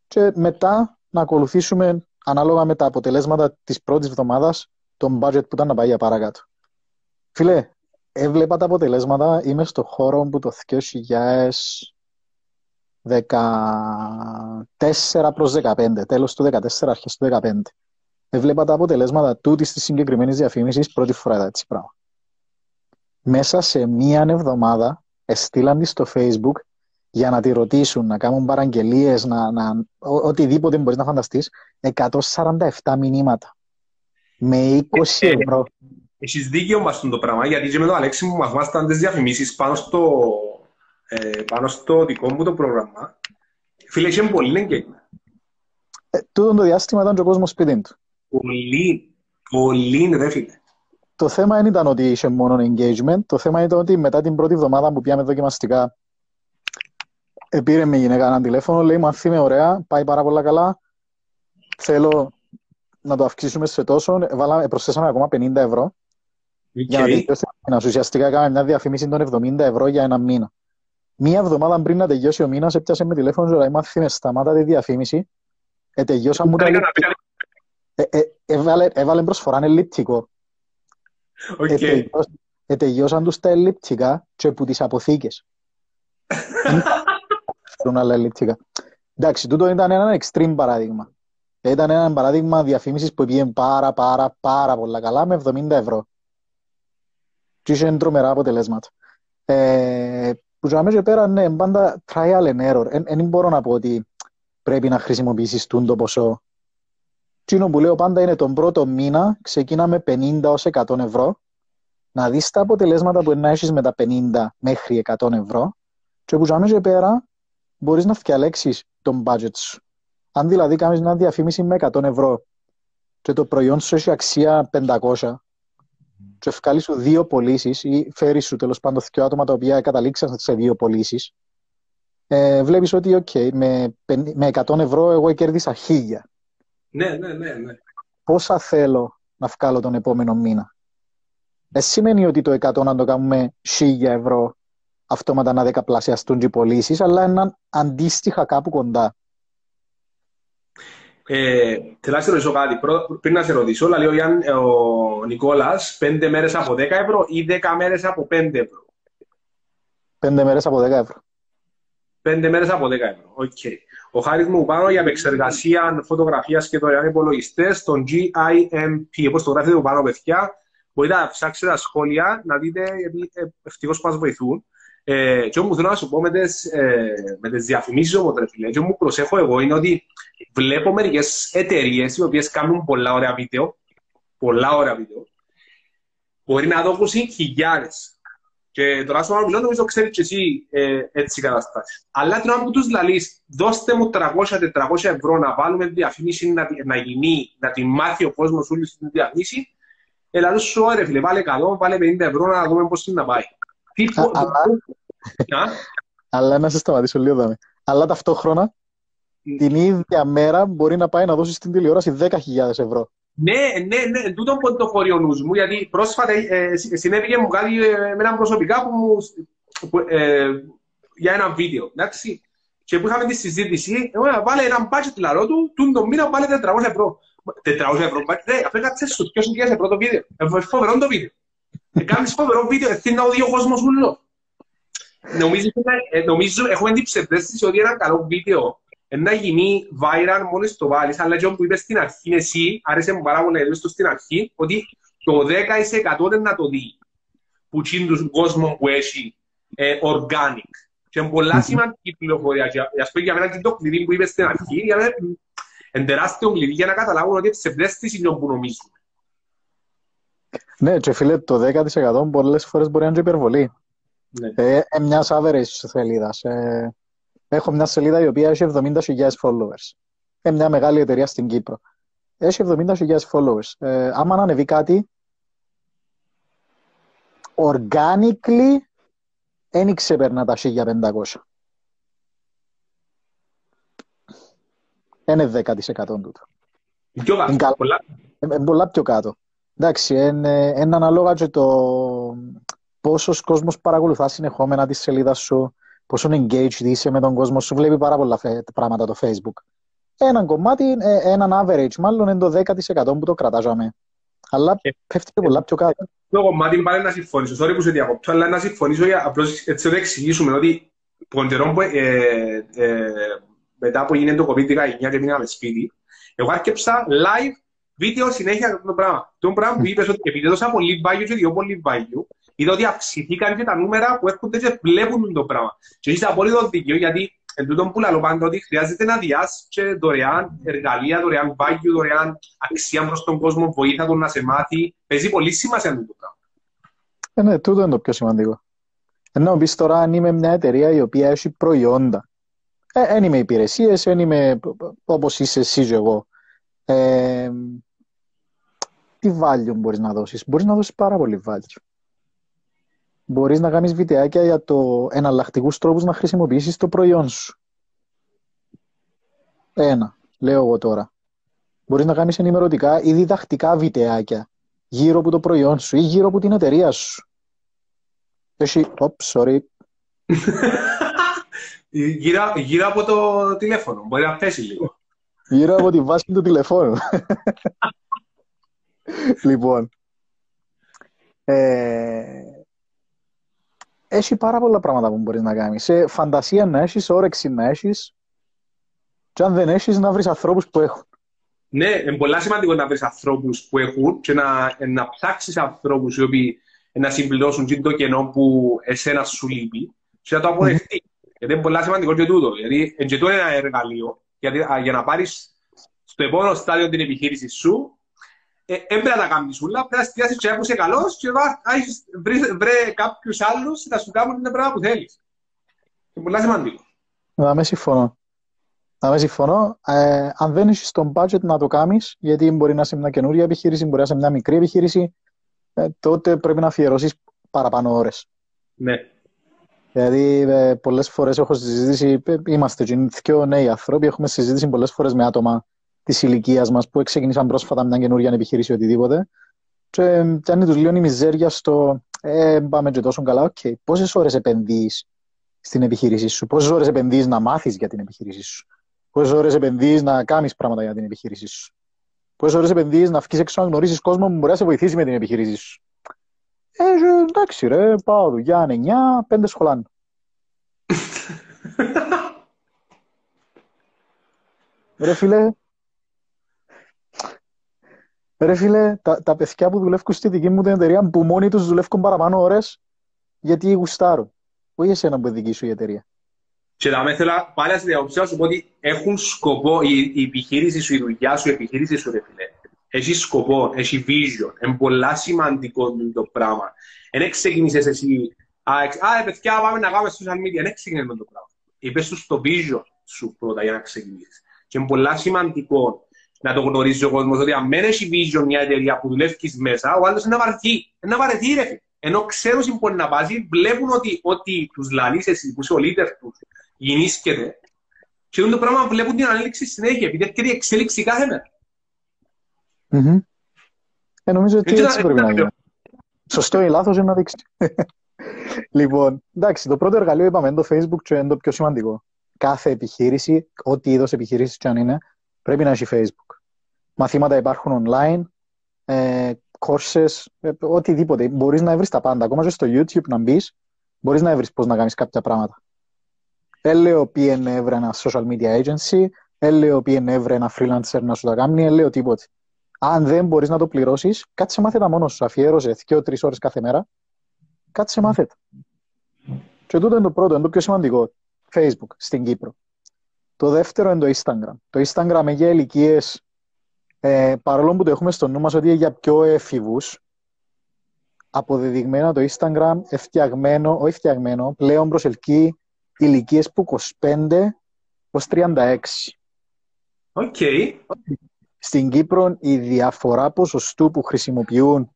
S2: και μετά να ακολουθήσουμε ανάλογα με τα αποτελέσματα της πρώτης εβδομάδας τον budget που ήταν να πάει για παρακάτω. Φίλε, έβλεπα τα αποτελέσματα, είμαι στο χώρο που το 2014 προς 15, τέλος του 14, αρχές του 15. Έβλεπα τα αποτελέσματα τούτης της συγκεκριμένης διαφήμισης πρώτη φορά είδα έτσι πράγμα μέσα σε μία εβδομάδα εστήλαν της στο facebook για να τη ρωτήσουν, να κάνουν παραγγελίες, να, να, ο, οτιδήποτε μπορείς να φανταστείς, 147 μηνύματα. Με 20 ε, ε, ευρώ.
S1: Έχεις δίκιο μας το πράγμα, γιατί και με τον Αλέξη μου μαθμάσταν τις διαφημίσεις πάνω στο, ε, πάνω στο δικό μου το πρόγραμμα. Φίλε, είχε πολύ engagement.
S2: Ε, τούτο το διάστημα ήταν και ο κόσμος σπίτι του.
S1: Πολύ, πολύ, ρε φίλε.
S2: Το θέμα δεν ήταν ότι είχε μόνο engagement. Το θέμα ήταν ότι μετά την πρώτη εβδομάδα που πιάμε δοκιμαστικά, πήρε με γυναίκα ένα τηλέφωνο, λέει Μαθή με ωραία, πάει πάρα πολλά καλά. Θέλω να το αυξήσουμε σε τόσο. Βάλαμε, προσθέσαμε ακόμα 50 ευρώ. Okay. Για να τελειώσει την Ουσιαστικά έκαμε μια διαφήμιση των 70 ευρώ για ένα μήνα. Μία εβδομάδα πριν να τελειώσει ο μήνας, έπιασε με τηλέφωνο λέει Μαθή με σταμάτα τη διαφήμιση. Ε, τελειώσα μου τα ε, ε, έβαλε, έβαλε προσφορά ελλειπτικό. Okay. Ετεγιώσαν τους τα ελλειπτικά και από τις αποθήκες. Φέρουν άλλα ελλειπτικά. Εντάξει, τούτο ήταν ένα extreme παράδειγμα. Ήταν ένα παράδειγμα διαφήμισης που πήγε πάρα πάρα πάρα πολλά καλά με 70 ευρώ. Και είχε τρομερά αποτελέσματα. Ε, που για μέσα πέρα, ναι, πάντα trial and error. Δεν μπορώ να πω ότι πρέπει να χρησιμοποιήσεις το ποσό Τσίνο που λέω πάντα είναι τον πρώτο μήνα, ξεκινάμε 50 ως 100 ευρώ, να δεις τα αποτελέσματα που να έχεις με τα 50 μέχρι 100 ευρώ και που ζάμε πέρα μπορείς να φτιαλέξεις τον budget σου. Αν δηλαδή κάνεις μια διαφήμιση με 100 ευρώ και το προϊόν σου έχει αξία 500 και ευκάλει σου δύο πωλήσεις ή φέρεις σου τέλος πάντων δύο άτομα τα οποία καταλήξαν σε δύο πωλήσεις, ε, βλέπεις ότι, OK, με, με 100 ευρώ εγώ κέρδισα χίλια.
S1: Ναι, ναι, ναι, ναι.
S2: Πόσα θέλω να βγάλω τον επόμενο μήνα; Δεν σημαίνει ότι το 100 να το κάνουμε 1000 ευρώ αυτόματα να δεκαπλασιαστούν οι πωλήσεις, αλλά έναν αντίστοιχα κάπου κοντά.
S1: Ε, θέλω να σε ρωτήσω κάτι. Πριν να σε ρωτήσω, λέει ο, ο Νικόλας, 5 μέρες από 10 ευρώ ή 10 μέρες από 5 ευρώ;
S2: 5 μέρες από 10 ευρώ.
S1: 5 μέρες από 10 ευρώ. OK. Okay. Ο χάρη μου πάνω για επεξεργασία φωτογραφίας και δωρεάν υπολογιστές, τον GIMP. Όπως το γράφετε πάνω, παιδιά, μπορείτε να ψάξετε τα σχόλια, να δείτε, γιατί ε, ευτυχώς μας βοηθούν. Ε, και όμως θέλω να σου πω με τις, ε, με τις διαφημίσεις όμως, ρε φίλε, και μου προσέχω εγώ είναι ότι βλέπω μερικές εταιρείες οι οποίες κάνουν πολλά ωραία βίντεο, πολλά ωραία βίντεο, μπορεί να δώσουν χιλιάδες και τώρα στο μιλώ, νομίζω ξέρεις και εσύ ε, έτσι καταστάσει. Αλλά την ώρα που τους λαλείς, δώστε μου 300-400 ευρώ να βάλουμε διαφήμιση να, να γίνει, να τη μάθει ο κόσμος όλη την διαφήμιση, ελά σου ωραία φίλε, βάλε 100, βάλε 50 ευρώ να δούμε πώς είναι να πάει. Τι [LAUGHS]
S2: Αλλά να σε σταματήσω λίγο δάμε. Αλλά ταυτόχρονα την ίδια μέρα μπορεί να πάει να δώσει στην τηλεόραση 10.000 ευρώ.
S1: Ναι, ναι, ναι, τούτο που το χωρί ο νους μου, γιατί πρόσφατα ε, συνέβηκε μου κάτι ε, με έναν προσωπικά που μου, που, ε, για ένα βίντεο, εντάξει. Και που είχαμε τη συζήτηση, εγώ βάλε έναν budget λαρό του, του το μήνα βάλε 400 ευρώ. 400 ευρώ, ρε, αφού έκατσε σου, ποιος είναι ευρώ το βίντεο; Ε, φοβερό το βίντεο. Ε, κάνεις φοβερό βίντεο, ευθύνει να οδεί ο κόσμος ούλο. Νομίζω, ε, νομίζω, έχουμε την ψευδέστηση ότι ένα καλό βίντεο να γίνει viral μόλις το βάλεις, αλλά και που είπες στην αρχή εσύ, άρεσε μου πάρα πολύ να στην αρχή, ότι το 10% δεν να το δει που είναι τον κόσμο που έχει ε, organic. Και είναι πολλά σημαντική πληροφορία. Και ας πούμε για μένα και το κλειδί που είπες στην αρχή, για μένα είναι τεράστιο κλειδί για να καταλάβουν ότι σε πλέστηση είναι που νομίζουμε.
S2: Ναι, και φίλε, το 10% πολλές φορές μπορεί να είναι υπερβολή. Ναι. Ε, ε, μιας average σελίδας. Ε, Έχω μια σελίδα η οποία έχει 70.000 followers. Είναι μια μεγάλη εταιρεία στην Κύπρο. Έχει 70.000 followers. Ε, άμα να ανεβεί κάτι, organically δεν ξεπερνά τα 1500. Είναι 10% τούτο.
S1: Πιο κάτω.
S2: Είναι πολλά πιο κάτω. Εντάξει, είναι, είναι ανάλογα και το πόσος κόσμος παρακολουθά συνεχόμενα τη σελίδα σου, πόσο engaged είσαι με τον κόσμο σου, βλέπει πάρα πολλά πράγματα το Facebook. Έναν κομμάτι, ε, έναν average μάλλον είναι το 10% που το κρατάζαμε. Αλλά ε, πέφτει και πολλά πιο κάτω.
S1: Το κομμάτι πάλι να συμφωνήσω, sorry που σε διακόπτω, αλλά να συμφωνήσω για απλώς έτσι να εξηγήσουμε ότι ποντερό που, ε, ε, μετά που γίνεται το COVID-19 και μείναμε σπίτι, εγώ άρκεψα live βίντεο συνέχεια αυτό το πράγμα. Το πράγμα που είπες ότι επειδή έδωσα πολύ value και δύο πολύ value, είδα ότι αυξηθήκαν και τα νούμερα που έρχονται και βλέπουν το πράγμα. Και έχεις απόλυτο δίκιο, γιατί εν τούτον που λέω πάντα ότι χρειάζεται να διάσει και δωρεάν εργαλεία, δωρεάν βάγιο, δωρεάν αξία προς τον κόσμο, βοήθεια τον να σε μάθει. Παίζει πολύ σημασία το πράγμα.
S2: Ε, ναι, τούτο είναι το πιο σημαντικό. Ενώ πεις τώρα αν είμαι μια εταιρεία η οποία έχει προϊόντα. Δεν ε, είμαι υπηρεσίες, δεν είμαι όπως είσαι εσύ και εγώ. Ε, τι value μπορείς να δώσεις; Μπορείς να δώσεις πάρα πολύ value. Μπορείς να κάνεις βιντεάκια για το εναλλακτικούς τρόπους να χρησιμοποιήσεις το προϊόν σου. Ένα, λέω εγώ τώρα. Μπορείς να κάνεις ενημερωτικά ή διδακτικά βιντεάκια γύρω από το προϊόν σου ή γύρω από την εταιρεία σου. Έχει, οπ, sorry. [LAUGHS]
S1: γύρω, γύρω από το τηλέφωνο, μπορεί να πέσει λίγο.
S2: Γύρω από τη βάση του τηλεφώνου. [LAUGHS] λοιπόν, ε, έχει πάρα πολλά πράγματα που μπορείς να κάνεις. Σε φαντασία να έχεις, όρεξη να έχεις, και αν δεν έχεις, να βρεις ανθρώπους που έχουν.
S1: Ναι, είναι πολύ σημαντικό να βρεις ανθρώπους που έχουν και να, να ψάξεις ανθρώπους οι οποίοι να συμπληρώσουν το κενό που εσένα σου λείπει και να το αποδεχτείς. Mm-hmm. Γιατί είναι πολύ σημαντικό και τούτο. Γιατί και είναι ένα εργαλείο γιατί, για να πάρεις στο επόμενο στάδιο την επιχείρηση σου δεν πρέπει να τα κάνεις όλα, πρέπει να εστιάσεις και είσαι καλός και βρε κάποιους άλλους να σου κάνουν τα πράγματα που θέλεις. Είναι πολύ σημαντικό.
S2: Να με συμφωνώ. Να με συμφωνώ. Ε, αν δεν είσαι στον budget να το κάνεις, γιατί μπορεί να είσαι μια καινούργια επιχείρηση, μπορεί να είσαι μια μικρή επιχείρηση, ε, τότε πρέπει να αφιερώσεις παραπάνω ώρες.
S1: Ναι.
S2: Δηλαδή, ε, πολλές φορές έχω συζητήσει, ε, είμαστε και δύο νέοι άνθρωποι, έχουμε συζητήσει πολλές φορές με άτομα της ηλικίας μας που ξεκίνησαν πρόσφατα μια καινούργια επιχείρηση οτιδήποτε. Και πιάνει τους λίγο η μιζέρια στο ε, πάμε και τόσο καλά. OK, okay. πόσες ώρες επενδύεις στην επιχείρησή σου, πόσες ώρες επενδύεις να μάθεις για την επιχείρησή σου, πόσες ώρες επενδύεις να κάνεις πράγματα για την επιχείρησή σου, πόσες ώρες επενδύεις να βγει έξω να γνωρίσει κόσμο που μπορεί να σε βοηθήσει με την επιχείρησή σου; Ε, εντάξει, ρε, πάω δουλειά 9, 5 σχολάν. [LAUGHS] ρε φίλε, Ρε φίλε, τα, τα παιδιά που δουλεύουν στη δική μου την εταιρεία που μόνοι τους δουλεύουν παραπάνω ώρες γιατί γουστάρουν. Όχι εσένα που είναι δική σου η εταιρεία.
S1: Και θα με θέλω πάλι να σου πω ότι έχουν σκοπό η, η επιχείρηση σου, η δουλειά σου, η επιχείρηση σου, ρε φίλε. Έχει σκοπό, έχει vision. Είναι πολύ σημαντικό το πράγμα. Δεν ξεκίνησε εσύ. Α, α, παιδιά, πάμε να κάνουμε social media. Δεν ξεκίνησε το πράγμα. Είπες σου στο vision σου πρώτα για να ξεκινήσεις. Και είναι πολύ σημαντικό να το γνωρίζει ο κόσμος ότι αν δεν έχει vision μια εταιρεία που δουλεύει μέσα, ο άλλος είναι να βαρεθεί. Να βαρεθεί, ρε. Ενώ ξέρουν που μπορεί να βάζει, βλέπουν ότι, ότι τους λαλείς εσύ, που είσαι ο leader τους, γεννήσκεται. Και το πράγμα βλέπουν την ανέλυξη συνέχεια, επειδή έρχεται η εξέλιξη κάθε μέρα.
S2: Mm-hmm. Ε, νομίζω ότι έτσι, έτσι πρέπει να γίνει. Σωστό ή λάθος είναι να δείξει. [LAUGHS] λοιπόν, εντάξει, το πρώτο εργαλείο είπαμε είναι το Facebook και είναι το πιο σημαντικό. Κάθε επιχείρηση, ό,τι είδος επιχειρήσει και αν είναι, πρέπει να έχει Facebook. Μαθήματα υπάρχουν online, ε, courses, ε, οτιδήποτε. Μπορείς να βρεις τα πάντα. Ακόμα και στο YouTube να μπεις, μπορείς να βρεις πώς να κάνεις κάποια πράγματα. Έλεω ποιον έβρε ένα social media agency, έλεω ποιον έβρε ένα freelancer να σου τα κάνει, έλεω τίποτε. Αν δεν μπορείς να το πληρώσεις, κάτσε μάθετε μόνος σου. Αφιέρωσε 2-3 ώρες κάθε μέρα. Κάτσε μάθετε. Και τούτο είναι το πρώτο, είναι το πιο σημαντικό. Facebook στην Κύπρο. Το δεύτερο είναι το Instagram. Το Instagram είναι για ηλικίες, ε, παρόλο που το έχουμε στο νου μας ότι είναι για πιο έφηβους, αποδεδειγμένα το Instagram φτιαγμένο, όχι φτιαγμένο, πλέον προσελκύει ηλικίες που 25 ως 36.
S1: Οκ.
S2: Στην Κύπρο η διαφορά ποσοστού που χρησιμοποιούν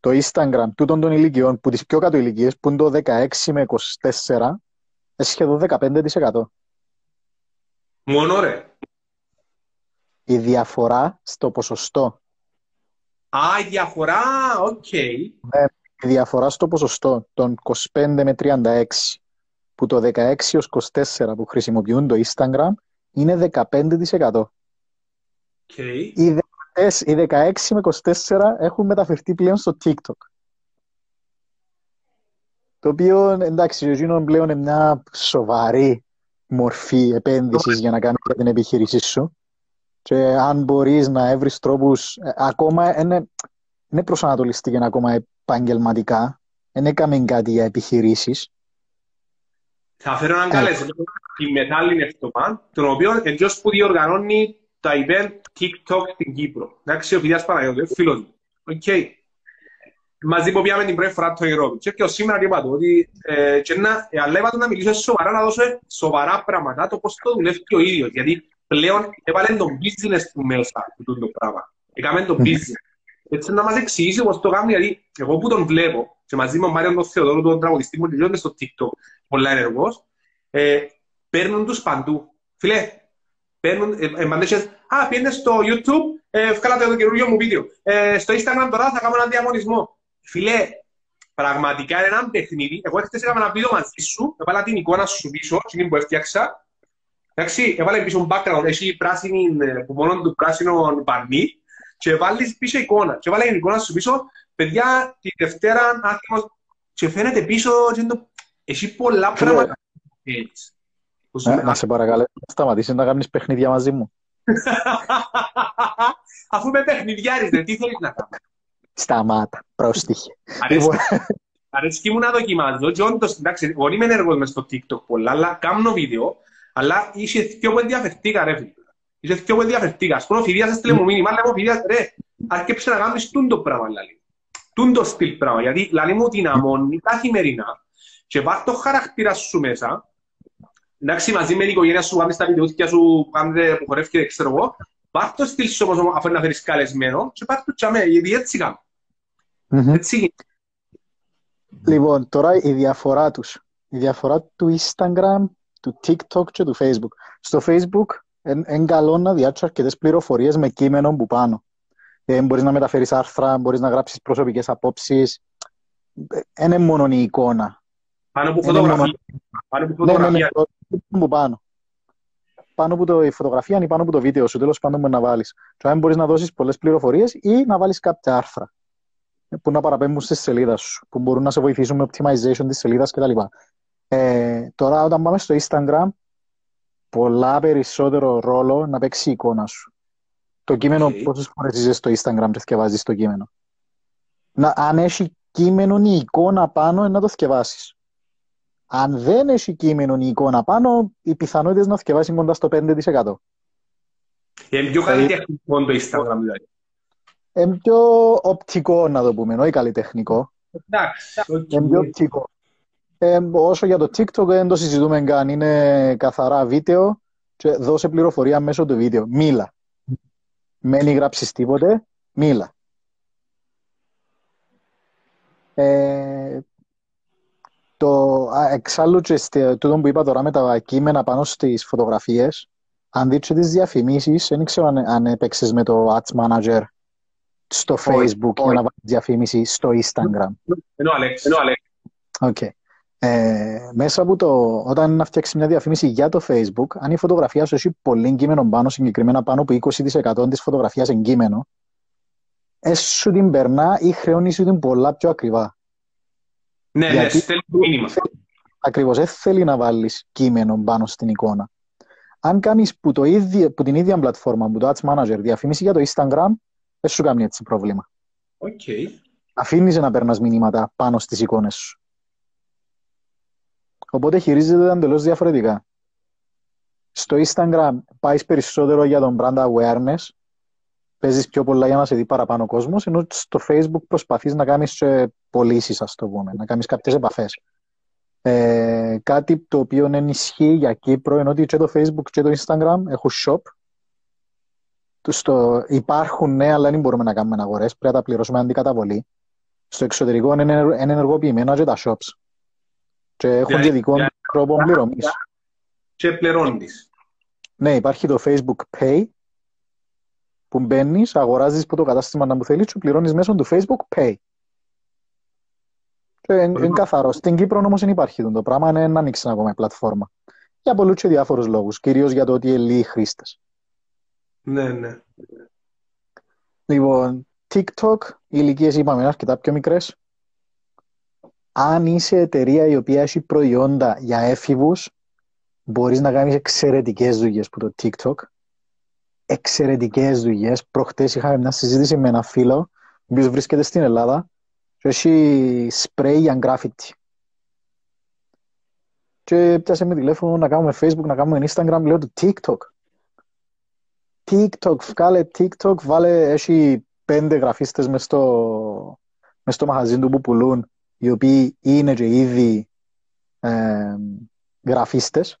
S2: το Instagram τούτων των ηλικιών, που τις πιο κάτω ηλικίες, που είναι το 16 με 24, είναι σχεδόν 15%.
S1: Μόνο ρε.
S2: Η διαφορά στο ποσοστό.
S1: Α, η διαφορά, OK. Okay.
S2: Ναι, η διαφορά στο ποσοστό των 25 με 36 που το 16 έως 24 που χρησιμοποιούν το Instagram είναι 15%.
S1: Okay.
S2: Οι, 16 με 24 έχουν μεταφερθεί πλέον στο TikTok. Το οποίο εντάξει, ο πλέον είναι μια σοβαρή μορφή επένδυσης για να κάνεις την επιχείρησή σου και αν μπορείς να έβρεις τρόπους, ε, ακόμα είναι, είναι προσανατολιστική ακόμα επαγγελματικά, δεν έκαμε κάτι για επιχειρήσεις.
S1: Θα φέρω έναν καλεσμένο, τη Μετάλλη Ευτομάν, τον οποίο εντός που διοργανώνει τα event TikTok στην Κύπρο. Εντάξει, ο Φιδιάς Παναγιώτου, φίλος μου. Οκ. Μαζί που πιάμε την πρώτη φορά το Ηρόβι. Και και σήμερα και είπα ότι ε, και να, ε, αλλά είπα να μιλήσω σοβαρά, να δώσω σοβαρά πράγματα, το πώς το δουλεύει και ο ίδιος. Γιατί πλέον έβαλε τον business του μέσα του το πράγμα. Έκαμε το business. Έτσι να μας εξηγήσει πώς το κάνει, γιατί εγώ που τον βλέπω, και μαζί με τον Μάριο τον Θεοδόρο, τον τραγουδιστή μου, τελειώνει στο TikTok, πολλά ενεργός, ε, παίρνουν τους παντού. Φίλε, παίρνουν, ε, ε, α, πιένε στο YouTube, ε, ευκάλατε το καινούργιο μου βίντεο. Ε, στο Instagram τώρα θα κάνω έναν διαγωνισμό. Φίλε, πραγματικά είναι ένα παιχνίδι. Εγώ χτες έκανα ένα βίντεο μαζί σου, έβαλα την εικόνα σου πίσω, την που έφτιαξα. Εντάξει, έβαλα πίσω background, έχει πράσινη, ε, που μόνο του πράσινο πανί και βάλεις πίσω εικόνα. Και βάλει την εικόνα σου πίσω, παιδιά, τη Δευτέρα, άτιμος, και φαίνεται πίσω, και το... έχει πολλά πράγματα.
S2: Ε, να σε παρακαλώ, σταματήσεις να κάνεις παιχνίδια μαζί μου. [LAUGHS]
S1: Αφού είμαι παιχνιδιάρης, τι θέλεις να κάνω.
S2: Σταμάτα, πρόστιχε.
S1: Αρέσκει λοιπόν. μου να δοκιμάζω και όντως, εντάξει, εγώ είμαι ενεργός μες στο TikTok πολλά, αλλά κάνω βίντεο, αλλά είσαι πιο που ενδιαφερθήκα ρε φίλε. Είσαι πιο που ενδιαφερθήκα. Ας πούμε, ο Φιδίας έστειλε μου μήνυμα, αλλά ο Φιδίας, ρε, αρκέψε να κάνεις τούν το πράγμα, λαλή. Τούν το στυλ πράγμα, γιατί λαλή μου την αμώνει καθημερινά και βάρ το χαρακτήρα σου μέσα, εντάξει, μαζί με την οικογένεια σου, κάνεις τα βιντεούθηκια σου, κάνετε που χορεύκετε, ξέρω εγώ, πάρ' το στυλ σου όμως αφού να φέρεις καλεσμένο και πάρ' το τσαμέ, γιατί έτσι κάνω. Έτσι
S2: Λοιπόν, τώρα η διαφορά τους. Η διαφορά του Instagram, του TikTok και του Facebook. Στο Facebook είναι καλό να διάτσω αρκετές πληροφορίες με κείμενο που πάνω. Ε, μπορείς να μεταφέρεις άρθρα, μπορείς να γράψεις προσωπικές απόψεις. Δεν είναι μόνο η εικόνα.
S1: Πάνω από φωτογραφία. Πάνω από φωτογραφία. Ναι, ναι,
S2: ναι, που πάνω. Πάνω από το, η φωτογραφία ή πάνω από το βίντεο σου, τέλος πάντων να βάλεις. Και αν μπορείς να δώσεις πολλές πληροφορίες ή να βάλεις κάποια άρθρα που να παραπέμπουν στη σελίδα σου, που μπορούν να σε βοηθήσουν με optimization της σελίδας κτλ. Ε, τώρα όταν πάμε στο Instagram, πολλά περισσότερο ρόλο να παίξει η εικόνα σου. Το κείμενο, okay. πόσες φορές είσαι στο Instagram και θυκευάζεις το κείμενο. Να, αν έχει κείμενο ή εικόνα πάνω, να το θυκευάσεις. Αν δεν έχει κείμενο ή εικόνα πάνω, οι πιθανότητες να θυκευάσεις κοντά στο 5%.
S1: Είναι πιο καλλιτεχνικό το Instagram, δηλαδή.
S2: Είναι πιο οπτικό, να το πούμε, όχι καλλιτεχνικό.
S1: Εντάξει,
S2: Είναι πιο οπτικό. Ε, όσο για το TikTok δεν το συζητούμε καν. Είναι καθαρά βίντεο και δώσε πληροφορία μέσω του βίντεο. Μίλα. Μένει γράψει τίποτε, μίλα. Ε, το, εξάλλου και τούτο που είπα τώρα με τα κείμενα πάνω στις φωτογραφίες, αν δείτε τις διαφημίσεις, δεν ξέρω αν, αν έπαιξες με το Ads Manager στο Facebook για να βάλεις διαφήμιση στο Instagram.
S1: Ενώ Αλέξ, ενώ Αλέξ.
S2: Okay. Ε, μέσα από το, όταν να φτιάξεις μια διαφήμιση για το Facebook, αν η φωτογραφία σου έχει πολύ κείμενο πάνω, συγκεκριμένα πάνω από 20% της φωτογραφίας εγκείμενο, έσου την περνά ή χρεώνεις σου την πολλά πιο ακριβά.
S1: Ναι, ναι Γιατί ναι, στέλνει μήνυμα.
S2: Ακριβώς, δεν θέλει να βάλεις κείμενο πάνω στην εικόνα. Αν κάνεις που, το ίδιο, που την ίδια πλατφόρμα, που το Ads Manager, διαφήμιση για το Instagram, δεν σου κάνει έτσι πρόβλημα.
S1: Okay.
S2: Αφήνει να περνά μηνύματα πάνω στις εικόνες σου. Οπότε χειρίζεται εντελώς διαφορετικά. Στο Instagram πάεις περισσότερο για τον brand awareness, παίζεις πιο πολλά για να σε δει παραπάνω κόσμος, ενώ στο Facebook προσπαθείς να κάνεις πωλήσεις, ας το πούμε, να κάνεις κάποιες επαφές. Ε, κάτι το οποίο ενισχύει για Κύπρο, ενώ ότι και το Facebook και το Instagram έχουν shop. Στο, υπάρχουν ναι, αλλά δεν μπορούμε να κάνουμε αγορές. Πρέπει να τα πληρώσουμε αντικαταβολή. Στο εξωτερικό είναι ενεργοποιημένα και τα shops και έχουν και δικό τρόπο πληρωμής.
S1: Και πληρώνεις.
S2: Ναι, υπάρχει το Facebook Pay που μπαίνεις, αγοράζεις που το κατάστημα να μου θέλεις και πληρώνεις μέσω του Facebook Pay. Και είναι καθαρό. Στην Κύπρο όμως δεν υπάρχει το πράγμα, είναι να ανοίξει ακόμα η πλατφόρμα. Για πολλούς και διάφορους λόγους. Κυρίως για το ότι είναι λίγοι χρήστες.
S1: Ναι, ναι.
S2: Λοιπόν, TikTok, οι ηλικίες είπαμε είναι αρκετά πιο μικρές αν είσαι εταιρεία η οποία έχει προϊόντα για έφηβους, μπορείς να κάνεις εξαιρετικές δουλειές που το TikTok. Εξαιρετικές δουλειές. Προχτές είχαμε μια συζήτηση με ένα φίλο, ο οποίος βρίσκεται στην Ελλάδα και έχει spray για graffiti. Και πιάσε με τηλέφωνο να κάνουμε facebook, να κάνουμε instagram, λέω το tiktok. TikTok, βγάλε TikTok, βάλε, έχει πέντε γραφίστες μες στο, μες στο μαγαζί του που πουλούν, οι οποίοι είναι και ήδη ε, γραφίστες.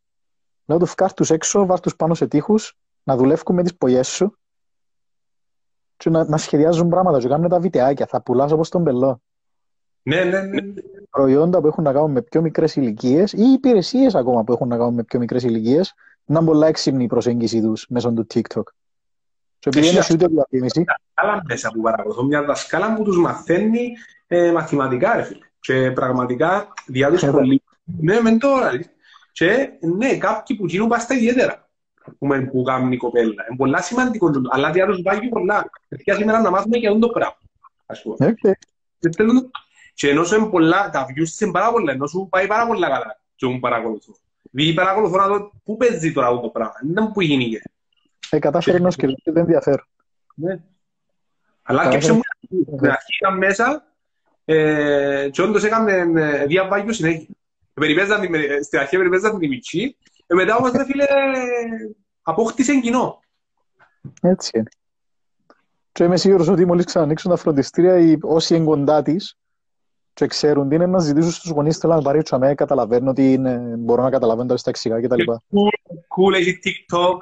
S2: Λέω του φκάρ τους έξω, βάρ τους πάνω σε τείχους, να δουλεύουν με τις πογιές σου και να, να σχεδιάζουν πράγματα και κάνουν τα βιτεάκια. Θα πουλάς όπως τον πελό.
S1: Ναι, ναι, ναι.
S2: Προϊόντα που έχουν να κάνουν με πιο μικρές ηλικίες ή υπηρεσίες ακόμα που έχουν να κάνουν με πιο μικρές ηλικίες, να είναι πολλά έξυπνη η προσέγγιση τους μέσω του TikTok. Και επειδή είναι ούτε διαφήμιση.
S1: Δασκάλα μέσα που παρακολουθώ, μια δασκάλα που τους μαθαίνει ε, μαθηματικά, ρε φίλε. Και πραγματικά διά του πολύ. Ναι, μεν τώρα. Και ναι, κάποιοι που γίνουν πάστα ιδιαίτερα που, με, που κάνουν η κοπέλα. Είναι πολλά σημαντικό, αλλά διά τους βάγει πολλά. Γιατί σήμερα να μάθουμε και αυτό το πράγμα. Ας πούμε. Okay. Και ενώ σου είναι πολλά, τα views είναι πάρα πολλά, ενώ σου πάει πάρα πολλά καλά και μου παρακολουθώ. Επειδή παρακολουθώ να δω πού παίζει τώρα αυτό το πράγμα, δεν ήταν που γίνει.
S2: Ε, κατάφερε ενός και δεν ενδιαφέρον.
S1: Ναι. Αλλά και ψε μου, την αρχή ήταν μέσα ε, και όντως έκαμε ε, διαβάγιο συνέχεια. Στην αρχή περιπέζαν την μητσί, ε, μετά όμως, ρε φίλε, απόκτησε κοινό.
S2: Έτσι είναι. Και είμαι σίγουρος ότι μόλις ξανανοίξουν τα φροντιστήρια, οι, όσοι είναι κοντά της, και ξέρουν τι είναι να ζητήσουν στους γονείς θέλω να πάρει τσαμέ, καταλαβαίνω ότι είναι, μπορώ να καταλαβαίνω τα σταξικά και τα λοιπά.
S1: Cool, έχει TikTok,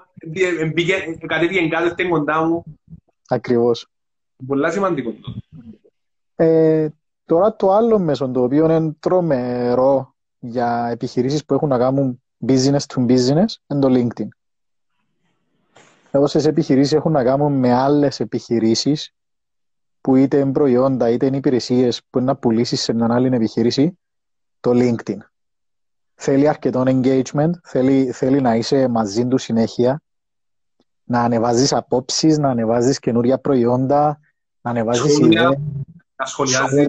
S1: κατέβηκε κάτω στην κοντά μου.
S2: Ακριβώς.
S1: Πολλά σημαντικό.
S2: Ε, τώρα το άλλο μέσο το οποίο είναι τρομερό για επιχειρήσεις που έχουν να κάνουν business to business είναι το LinkedIn. Όσες επιχειρήσεις έχουν να κάνουν με άλλες επιχειρήσεις που είτε είναι προϊόντα είτε είναι υπηρεσίες που είναι να πουλήσεις σε μια άλλη επιχείρηση, το LinkedIn. Θέλει αρκετό engagement, θέλει, θέλει να είσαι μαζί του συνέχεια, να ανεβάζεις απόψεις, να ανεβάζεις καινούρια προϊόντα, να ανεβάζεις ιδέες.
S1: Να σχολιάζεις.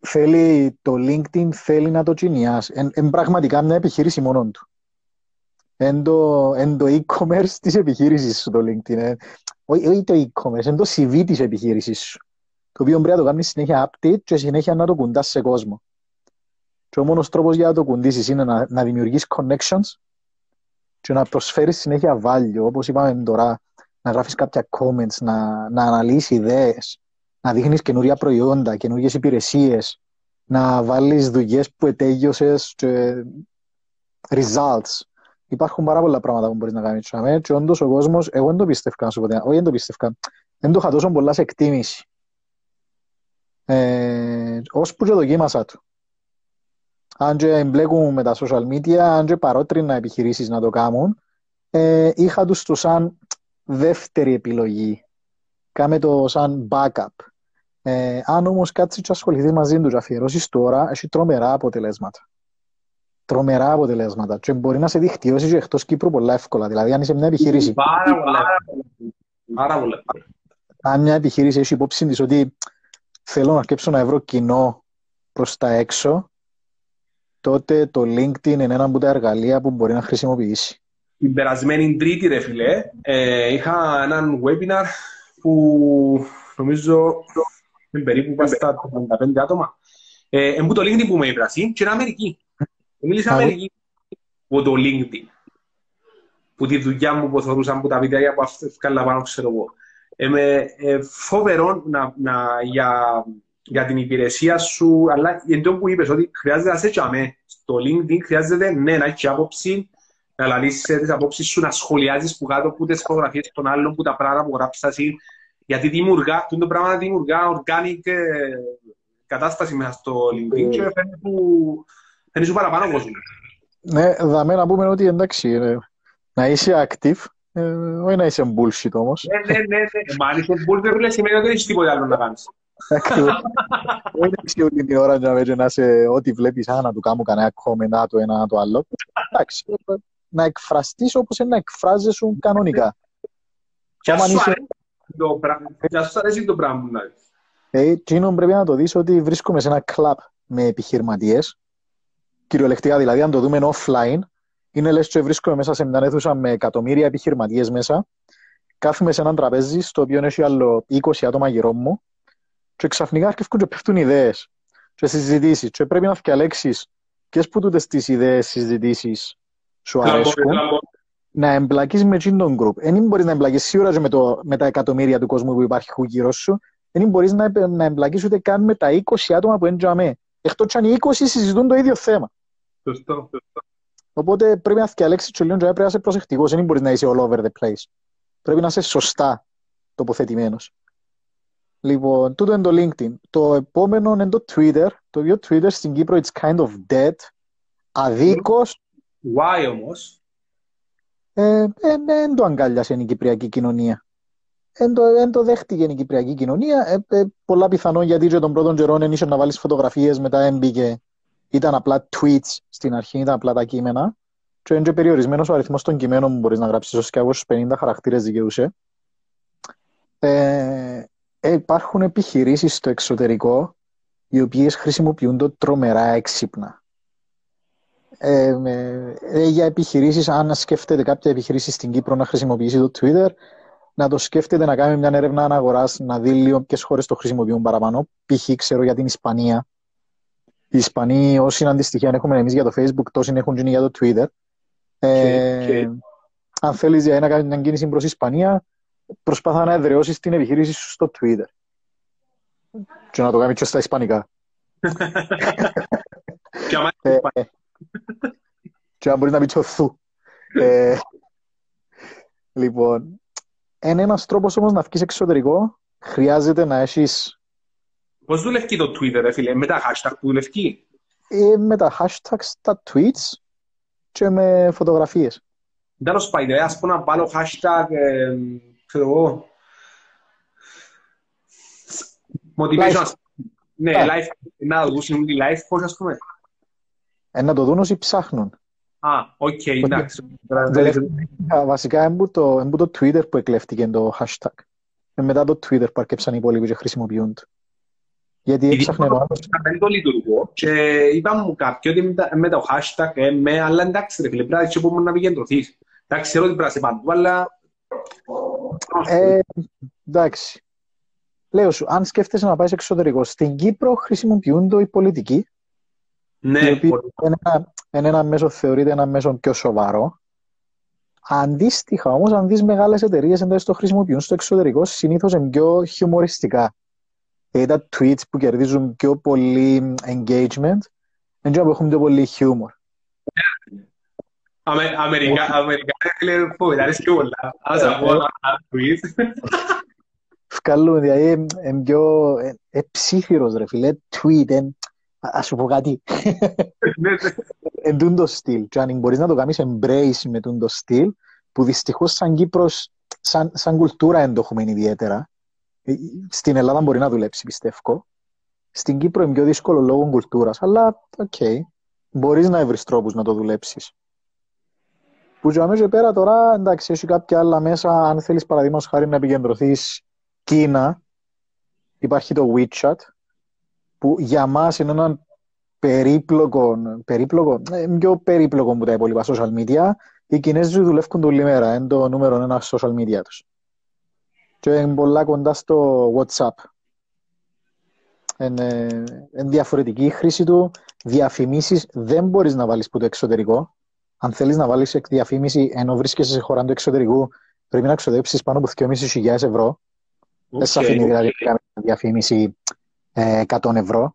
S2: Θέλει το LinkedIn, θέλει να το τσινιάσει. Είναι πραγματικά μια επιχείρηση μόνο του. Είναι το, e-commerce της επιχείρησης σου το LinkedIn όχι το e-commerce, είναι το CV της επιχείρησης σου. Το οποίο πρέπει να το κάνεις συνέχεια update και συνέχεια να το κουντάς σε κόσμο. Και ο μόνος τρόπος για να το κουντήσεις είναι να, να δημιουργείς connections και να προσφέρεις συνέχεια value, όπως είπαμε τώρα, να γράφεις κάποια comments, να, να αναλύσεις ιδέες, να δείχνεις καινούρια προϊόντα, καινούριες υπηρεσίες, να βάλεις δουλειές που ετέγιωσες και results υπάρχουν πάρα πολλά πράγματα που μπορείς να κάνεις τσάμε και όντως ο κόσμος, εγώ δεν το πίστευκα να σου πω, όχι δεν το πίστευκα, δεν το είχα τόσο πολλά σε εκτίμηση. Ε, ώσπου και δοκίμασα του. Αν και εμπλέκουν με τα social media, αν και παρότρινα επιχειρήσεις να το κάνουν, ε, είχα τους το σαν δεύτερη επιλογή. Κάμε το σαν backup. Ε, αν όμως κάτσεις και ασχοληθείς μαζί τους αφιερώσεις τώρα, έχει τρομερά αποτελέσματα τρομερά αποτελέσματα και μπορεί να σε δικτυώσει και εκτός Κύπρου πολλά εύκολα. Δηλαδή, αν είσαι μια επιχείρηση...
S1: Πάρα πολλά. Πάρα πολλά.
S2: Αν μια επιχείρηση έχει υπόψη της ότι θέλω να αρκέψω να βρω κοινό προς τα έξω, τότε το LinkedIn είναι ένα από τα εργαλεία που μπορεί να χρησιμοποιήσει.
S1: Την περασμένη τρίτη, ρε φίλε, ε, είχα έναν webinar που νομίζω περίπου στα 55 άτομα. Ε, εμπού το LinkedIn που με είπρασι και είναι Αμερική. Μίλησα με εκεί από το LinkedIn. Που τη δουλειά μου που θεωρούσαν που τα βιντεάκια που έφυγαν πάνω, ξέρω εγώ. Είμαι ε, φοβερό να, να, για, για την υπηρεσία σου, αλλά εν τω που είπες ότι χρειάζεται να σε τσάμε. Στο LinkedIn χρειάζεται ναι, να έχεις άποψη, να λαλήσεις τις απόψεις σου, να σχολιάζεις που κάτω που τις φωτογραφίες των άλλων, που τα πράγματα που γράψεις γιατί δημιουργά, το πράγμα δημιουργά organic ε, κατάσταση μέσα στο LinkedIn και φαίνεται που δεν είσαι παραπάνω κόσμο.
S2: Ναι, δαμε να πούμε ότι εντάξει, ε, να είσαι active, ε, όχι να είσαι bullshit όμως.
S1: Ναι, ναι, ναι, ναι. Μα αν είσαι bullshit δεν σημαίνει ότι δεν έχεις τίποτα άλλο να κάνεις.
S2: Όχι να όλη την ώρα να να σε ό,τι βλέπεις, α, να του κάνω κανένα κόμμενα το ένα το άλλο. Εντάξει, να εκφραστείς όπως είναι να εκφράζεσαι κανονικά.
S1: Και αν είσαι... Και σου αρέσει το πράγμα να δεις.
S2: Ε, πρέπει να το δεις ότι βρίσκομαι σε ένα κλαπ με επιχειρηματίες κυριολεκτικά δηλαδή, αν το δούμε offline, είναι λες και βρίσκομαι μέσα σε μια αίθουσα με εκατομμύρια επιχειρηματίες μέσα. Κάθομαι σε έναν τραπέζι, στο οποίο έχει άλλο 20 άτομα γύρω μου και ξαφνικά αρκεύκουν και πέφτουν ιδέες και συζητήσεις και πρέπει να διαλέξεις ποιες που τούτες τις ιδέες συζητήσεις σου αρέσκουν να εμπλακείς με τον group. Δεν μπορείς να εμπλακείς σίγουρα και με, το, με τα εκατομμύρια του κόσμου που υπάρχει γύρω σου. Δεν μπορείς να, να εμπλακείς ούτε καν με τα 20 άτομα που είναι Εκτός αν οι 20 συζητούν το ίδιο θέμα.
S1: Σωστό.
S2: Οπότε πρέπει να διαλέξεις και λίγο πρέπει να είσαι προσεκτικός. Δεν μπορείς να είσαι all over the place. Πρέπει να είσαι σωστά τοποθετημένος. Λοιπόν, τούτο είναι το LinkedIn. Το επόμενο είναι το Twitter. Το οποίο Twitter στην Κύπρο it's kind of dead. Αδίκως.
S1: Why όμως;
S2: Δεν ε, ε, το αγκάλιασε η Κυπριακή κοινωνία. Δεν το, εν το δέχτηκε η Κυπριακή κοινωνία. Ε, ε, πολλά πιθανόν γιατί και των πρώτων καιρών ένιωσε να βάλεις φωτογραφίες μετά έμπηκε. Ήταν απλά tweets στην αρχή, ήταν απλά τα κείμενα. Και είναι και περιορισμένος ο αριθμός των κειμένων που μπορείς να γράψεις ως και 50 χαρακτήρες δικαιούσε. Ε, ε, υπάρχουν επιχειρήσεις στο εξωτερικό οι οποίες χρησιμοποιούν τρομερά έξυπνα. Ε, ε, για επιχειρήσεις, αν σκέφτεται κάποια επιχειρήση στην Κύπρο να χρησιμοποιήσει το Twitter, να το σκέφτεται να κάνει μια έρευνα αναγορά, να δει λίγο ποιες χώρες το χρησιμοποιούν παραπάνω. Π.χ. ξέρω για την Ισπανία. Οι Ισπανοί, όσοι αντιστοιχεία έχουμε εμείς για το Facebook, τόσοι έχουν γίνει για το Twitter. Ε, okay. Αν θέλεις να κάνει μια κίνηση προς Ισπανία, προσπάθα να εδραιώσεις την επιχείρηση σου στο Twitter. Και να το κάνει και στα Ισπανικά. Και αν μπορεί να πει τσοθού. Ε, λοιπόν, είναι ένας τρόπος όμως να βγεις εξωτερικό, χρειάζεται να έχεις...
S1: Πώς δουλεύει το Twitter, ρε φίλε, με τα hashtag που δουλεύει;
S2: Ε, με τα hashtags, τα tweets και με φωτογραφίες.
S1: Δεν το σπάει, ας πω να βάλω hashtag, ε, ξέρω εγώ, motivation, ναι, live, να το δούσουν τη live, πώς ας πούμε.
S2: Ε, να το δουν όσοι ψάχνουν.
S1: Α, οκ, εντάξει.
S2: Βασικά, έμπου το, το Twitter που εκλέφτηκε το hashtag. Και μετά το Twitter που αρκέψαν οι υπόλοιποι και χρησιμοποιούν το. Γιατί έξαχνε ο
S1: άλλος. Δεν το λειτουργώ και είπα μου κάποιοι ότι με το hashtag, ε, με, αλλά εντάξει ρε φίλε, πρέπει να πούμε να επικεντρωθείς. Εντάξει, ξέρω ότι πρέπει να σε παντού, αλλά...
S2: Ε, εντάξει. Λέω σου, αν σκέφτεσαι να πάεις εξωτερικό, στην Κύπρο χρησιμοποιούν το οι πολιτικοί.
S1: Ναι, είναι
S2: ένα, είναι ένα μέσο, θεωρείται ένα μέσο πιο σοβαρό. Αντίστοιχα όμως, αν δεις μεγάλες εταιρείες εντό το χρησιμοποιούν στο εξωτερικό, συνήθως είναι πιο χιουμοριστικά. Δηλαδή τα tweets που κερδίζουν πιο πολύ engagement, δεν που έχουν πιο πολύ χιούμορ.
S1: Αμερικά, Αμερικά, λέει, πω, αρέσει πιο πολλά. Ας από tweets.
S2: Βγάλουν, δηλαδή, είναι πιο ψήφιρος, ρε φίλε, tweet, Ας σου πω κάτι. Ναι, ναι. Εν τούν το στυλ. Και αν μπορείς να το κάνεις embrace με τούν το στυλ, που δυστυχώς σαν Κύπρος, σαν, σαν κουλτούρα δεν το έχουμε ιδιαίτερα. Ε, στην Ελλάδα μπορεί να δουλέψει, πιστεύω. Στην Κύπρο είναι πιο δύσκολο λόγω κουλτούρας, αλλά OK. Okay. Μπορείς να βρεις τρόπους να το δουλέψεις. Που για μέσα πέρα τώρα, εντάξει, έχει κάποια άλλα μέσα, αν θέλεις παραδείγματος χάρη να επικεντρωθείς Κίνα, υπάρχει το WeChat, που για μας είναι ένα περίπλοκο, περίπλοκο ε, πιο περίπλοκο από τα υπόλοιπα social media. Οι Κινέζοι δουλεύουν όλη μέρα, είναι το νούμερο ένα social media τους. Και είναι πολλά κοντά στο WhatsApp. Είναι, είναι διαφορετική η χρήση του. Διαφημίσεις δεν μπορείς να βάλεις που το εξωτερικό. Αν θέλεις να βάλεις διαφήμιση ενώ βρίσκεσαι σε χώρα του εξωτερικού, πρέπει να ξοδέψεις πάνω από 2.500 ευρώ. Δεν σε αφήνει δηλαδή διαφήμιση 100 ευρώ.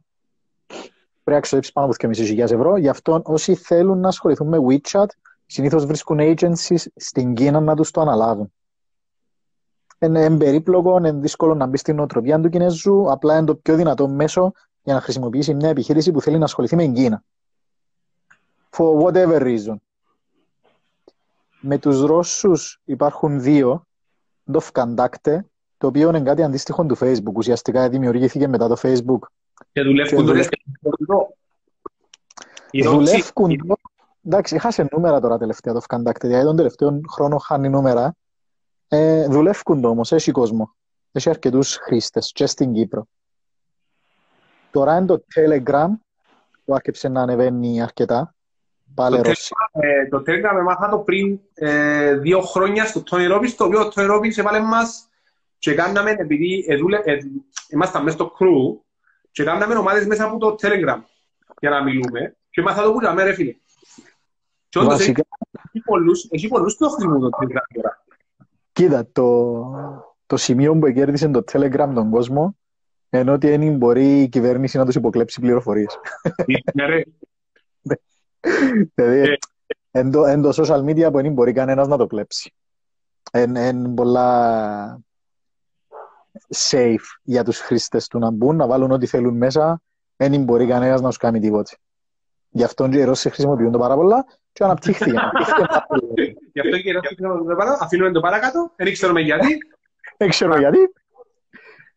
S2: Πρέπει να ξοδέψεις πάνω από 2.500 ευρώ. Γι' αυτό όσοι θέλουν να ασχοληθούν με WeChat, συνήθως βρίσκουν agencies στην Κίνα να τους το αναλάβουν. Είναι περίπλοκο, είναι δύσκολο να μπεις στην νοοτροπία του Κινέζου, απλά είναι το πιο δυνατό μέσο για να χρησιμοποιήσει μια επιχείρηση που θέλει να ασχοληθεί με την Κίνα. For whatever reason. Με τους Ρώσους υπάρχουν δύο, το Vkontakte το οποίο είναι κάτι αντίστοιχο του Facebook. Ουσιαστικά δημιουργήθηκε μετά το Facebook.
S1: Και δουλεύουν δουλεύουν.
S2: Δουλεύουν. Εντάξει, χάσε νούμερα τώρα τελευταία το Vkontakte. Δηλαδή τον τελευταίο χρόνο χάνει νούμερα. Ε, δουλεύουν το όμως, έχει κόσμο. Έχει αρκετούς χρήστες και στην Κύπρο. Τώρα είναι το Telegram που άρχισε να ανεβαίνει αρκετά.
S1: Πάλι το, ε, το Telegram έμαθα το πριν ε, δύο χρόνια στο Tony Robbins, το οποίο ο Tony Robbins έβαλε μας και κάναμε, επειδή εδούλε, ε, ήμασταν μέσα στο crew, και κάναμε ομάδες μέσα από το Telegram για να μιλούμε και μάθα το που λέμε ρε φίλε. Και όντως έχει, έχει πολλούς, έχει πολλούς που χρησιμοποιούν το Telegram τώρα.
S2: Κοίτα, το, το σημείο που κέρδισε το Telegram τον κόσμο ενώ ότι δεν μπορεί η κυβέρνηση να τους υποκλέψει πληροφορίες.
S1: Ναι, ρε.
S2: Δηλαδή, εν το, εν το social media που δεν μπορεί κανένας να το κλέψει. Είναι πολλά safe για τους χρήστες του να μπουν, να βάλουν ό,τι θέλουν μέσα, δεν μπορεί κανένας να σου κάνει τίποτα. Γι' αυτό και οι Ρώσοι χρησιμοποιούν το πάρα πολλά και αναπτύχθηκε. [LAUGHS]
S1: Γι' αυτό και οι Ρώσοι χρησιμοποιούν το πάρα αφήνουμε το παρακάτω, δεν ξέρουμε γιατί.
S2: Δεν ξέρω γιατί.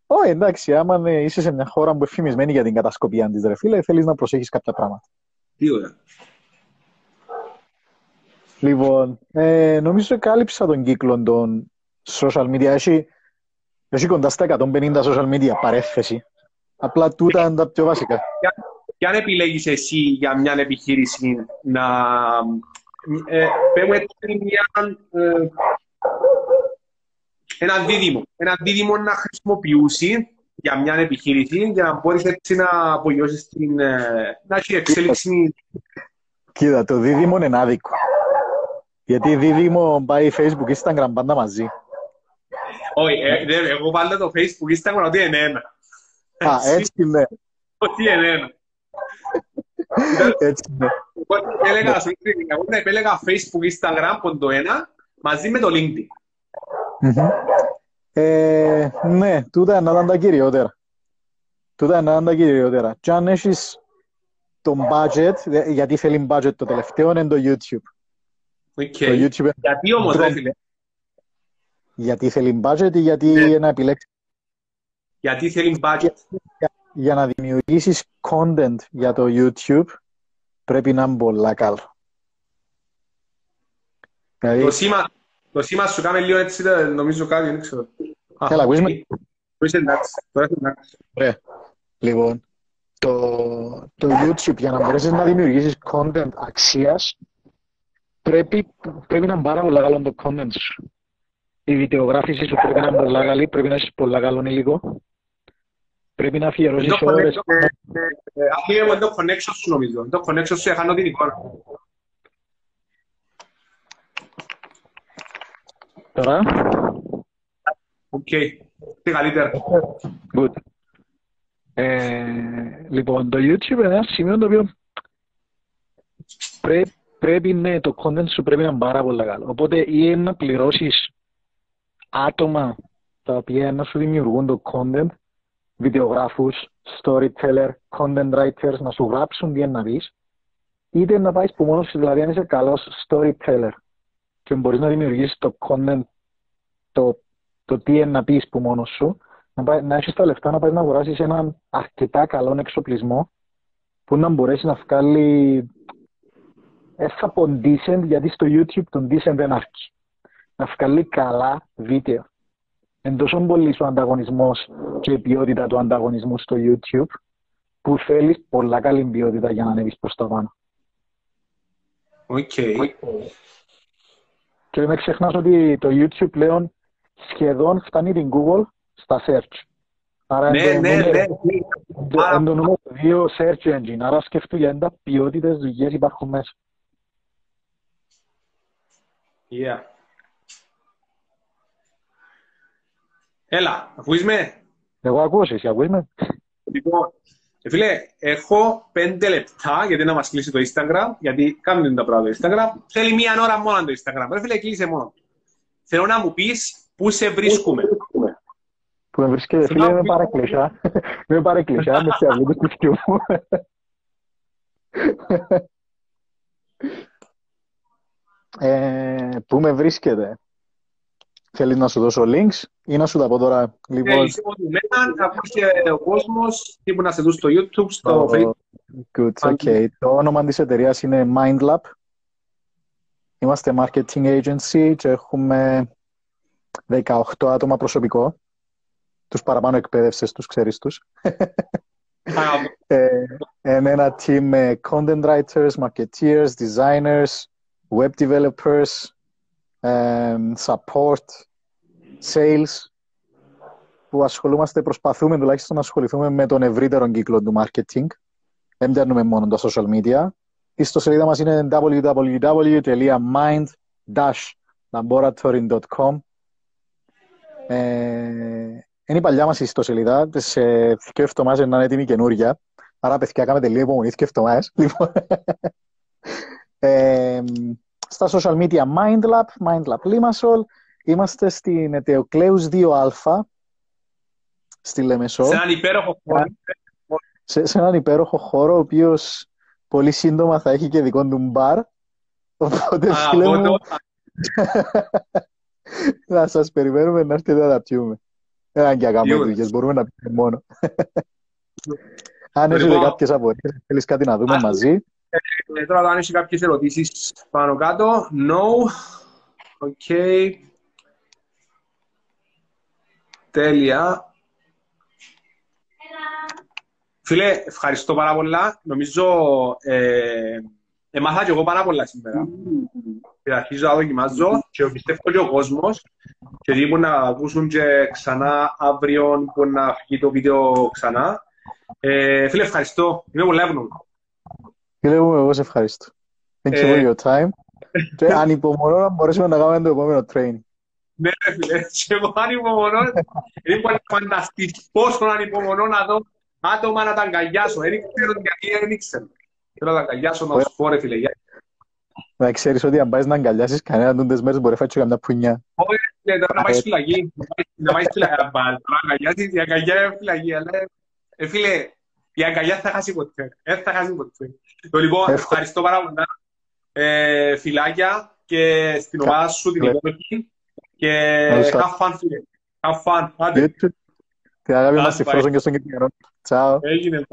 S2: Όχι, εντάξει, άμα είσαι σε μια χώρα που εφημισμένη για την κατασκοπία της, ρε φίλε, θέλεις να προσέχεις κάποια πράγματα.
S1: Τι ωραία.
S2: Λοιπόν, ε, νομίζω κάλυψα τον κύκλο των social media. Έχει, έχει κοντά στα 150 social media παρέθεση. Απλά τούτα είναι τα πιο βασικά.
S1: Και αν επιλέγεις εσύ για μια επιχείρηση να... Ε, έτσι μια... Ε, ένα δίδυμο. Ένα δίδυμο να χρησιμοποιήσει για μια επιχείρηση για να μπορείς έτσι να απογειώσεις την... Ε, να έχει εξέλιξη.
S2: Κοίτα, το δίδυμο είναι άδικο. Γιατί δίδυμο πάει Facebook, Instagram πάντα μαζί.
S1: Όχι, ε, εγώ βάλω το Facebook, Instagram ότι είναι ένα.
S2: Α, έτσι είναι.
S1: Ότι είναι ένα.
S2: Έτσι είναι.
S1: Εγώ επέλεγα Facebook, Instagram, ποντο ένα, μαζί με το LinkedIn.
S2: Ε, ναι, τούτα να ήταν τα κυριότερα. Τούτα να ήταν τα κυριότερα. Και αν έχεις το budget, γιατί θέλει budget το τελευταίο, είναι το YouTube.
S1: Okay. Το YouTube γιατί όμως, δεν φίλε;
S2: Γιατί θέλει budget ή γιατί ναι. να επιλέξει.
S1: Γιατί θέλει budget;
S2: Για, για να δημιουργήσεις content για το YouTube, πρέπει να είναι πολλά καλό.
S1: Δηλαδή... Το σήμα, το σήμα σου κάνει λίγο έτσι, νομίζω κάτι, δεν ξέρω.
S2: Έλα, ακούσουμε.
S1: Είσαι; εντάξει, τώρα είσαι εντάξει.
S2: Ωραία. Λοιπόν, το, το YouTube για να μπορέσεις να δημιουργήσεις content αξίας πρέπει, πρέπει να είναι πάρα πολύ καλό το content σου. Η βιντεογράφηση σου πρέπει να είναι πολύ καλή, πρέπει να έχεις πολύ καλό υλικό. Πρέπει να αφιερώσεις ώρες.
S1: Αφήνουμε το connection σου νομίζω. Το connection σου έχανε την εικόνα.
S2: Τώρα.
S1: Οκ. Τι καλύτερα.
S2: Good. Ε, λοιπόν, το YouTube είναι ένα σημείο το οποίο πρέ, πρέπει, ναι, το content σου πρέπει να είναι πάρα πολύ καλό. Οπότε ή να πληρώσεις άτομα τα οποία να σου δημιουργούν το content, βιντεογράφους, storyteller, content writers, να σου γράψουν τι να πεις, είτε να πάεις που μόνος σου, δηλαδή αν είσαι καλός storyteller και μπορείς να δημιουργήσεις το content, το, το τι είναι να πεις που μόνος σου, να, πάει, να έχεις τα λεφτά να πάει να αγοράσεις έναν αρκετά καλό εξοπλισμό που να μπορέσεις να βγάλει έτσι από decent, γιατί στο YouTube τον decent δεν αρκεί. Να βγάλει καλά βίντεο. Εν τόσο πολύ ο ανταγωνισμός και η ποιότητα του ανταγωνισμού στο YouTube που θέλεις πολλά καλή ποιότητα για να ανέβεις προς τα πάνω.
S1: Οκ.
S2: Και μην ξεχνάς ότι το YouTube πλέον σχεδόν φτάνει την Google στα search.
S1: Άρα ναι, ναι, ναι.
S2: Είναι το νούμερο δύο search engine. Άρα σκέφτομαι για τα ποιότητες δουλειές υπάρχουν μέσα.
S1: Yeah. Έλα, ακούεις με.
S2: Εγώ ακούω, εσύ ακούεις με.
S1: Λοιπόν, φίλε, έχω πέντε λεπτά γιατί να μας κλείσει το Instagram, γιατί κάνουν τα πράγματα το Instagram. Θέλει μία ώρα μόνο το Instagram. Ρε φίλε, κλείσε μόνο. Θέλω να μου πεις πού σε βρίσκουμε.
S2: Που με βρίσκεται, φίλε, με παρέκλεισα. Με παρέκλεισα, με σε αυγή του σπιτιού μου. Ε, πού με βρίσκεται. Θέλεις να σου δώσω links ή να σου τα πω τώρα.
S1: Λοιπόν, είσαι μένα, να ακούσει ο κόσμος, τι που να σε δουν στο YouTube, στο Facebook.
S2: Good, okay. Το όνομα της εταιρείας είναι MindLab. Είμαστε marketing agency και έχουμε 18 άτομα προσωπικό. Τους παραπάνω εκπαίδευσες, τους ξέρεις τους. [LAUGHS] ε, ένα team με content writers, marketeers, designers, web developers, um, support, sales που ασχολούμαστε, προσπαθούμε τουλάχιστον να ασχοληθούμε με τον ευρύτερο κύκλο του marketing. Δεν παίρνουμε μόνο τα social media. Η ιστοσελίδα μας είναι www.mind-laboratory.com ε, είναι η παλιά μας ιστοσελίδα. Σε δύο εβδομάδες να είναι έτοιμη καινούρια. Άρα, παιδιά, κάνετε λίγο υπομονή δύο εβδομάδες. [LAUGHS] Λοιπόν. ε, στα social media MindLab, MindLab Limassol. Είμαστε στην Ετεοκλέους 2α, στη Λεμεσό.
S1: Σε έναν υπέροχο χώρο.
S2: Σε, σε έναν υπέροχο χώρο, ο οποίος πολύ σύντομα θα έχει και δικό του μπαρ. Οπότε, φίλε μου, να [LAUGHS] σας περιμένουμε να έρθετε να τα πιούμε. Δεν και να κάνουμε δουλειές, μπορούμε να πιούμε μόνο. Αν έχετε λοιπόν- κάποιες απορίες, θέλεις κάτι να δούμε μαζί.
S1: Ε, τώρα, αν έχεις κάποιες ερωτήσεις πάνω κάτω, no. OK. Τέλεια. Φίλε, ευχαριστώ πάρα πολλά. Νομίζω ε, έμαθα και εγώ πάρα πολλά σήμερα. Και αρχίζω να δοκιμάζω και πιστεύω και ο κόσμος και δίπου να ακούσουν και ξανά αύριο που να βγει το βίντεο ξανά. Ε, φίλε, ευχαριστώ. Είμαι πολύ ευγνώμων.
S2: Φίλε μου, εγώ σε ευχαριστώ. Thank you for ε, your time. [LAUGHS] και ανυπομονώ να μπορέσουμε να κάνουμε το επόμενο training.
S1: Ναι, φίλε, και εγώ ανυπομονώ. Είναι φανταστικό πόσο ανυπομονώ να δω άτομα να τα αγκαλιάσω. Δεν ξέρω γιατί δεν ήξερα. Θέλω να τα αγκαλιάσω να σου πω, ρε φίλε.
S2: Να ξέρεις ότι αν πάει να αγκαλιάσεις κανέναν τούντες μέρες μπορεί να φάει και καμιά πουνιά.
S1: Όχι, τώρα να πάει φυλακή. Να πάει φυλακή. Να αγκαλιάσεις, η αγκαλιά είναι φυλακή. Αλλά, ε, φίλε, η αγκαλιά θα χάσει ποτέ. Δεν θα χάσει ποτέ. Το λοιπόν, ευχαριστώ πάρα πολύ. Ε, φιλάκια και στην ομάδα σου την υπόλοιπη. Και have fun, φίλε. Have fun. Άντε.
S2: Την αγάπη μας στη Φρόζον και στον Κυπριανό. Ciao.
S1: Έγινε.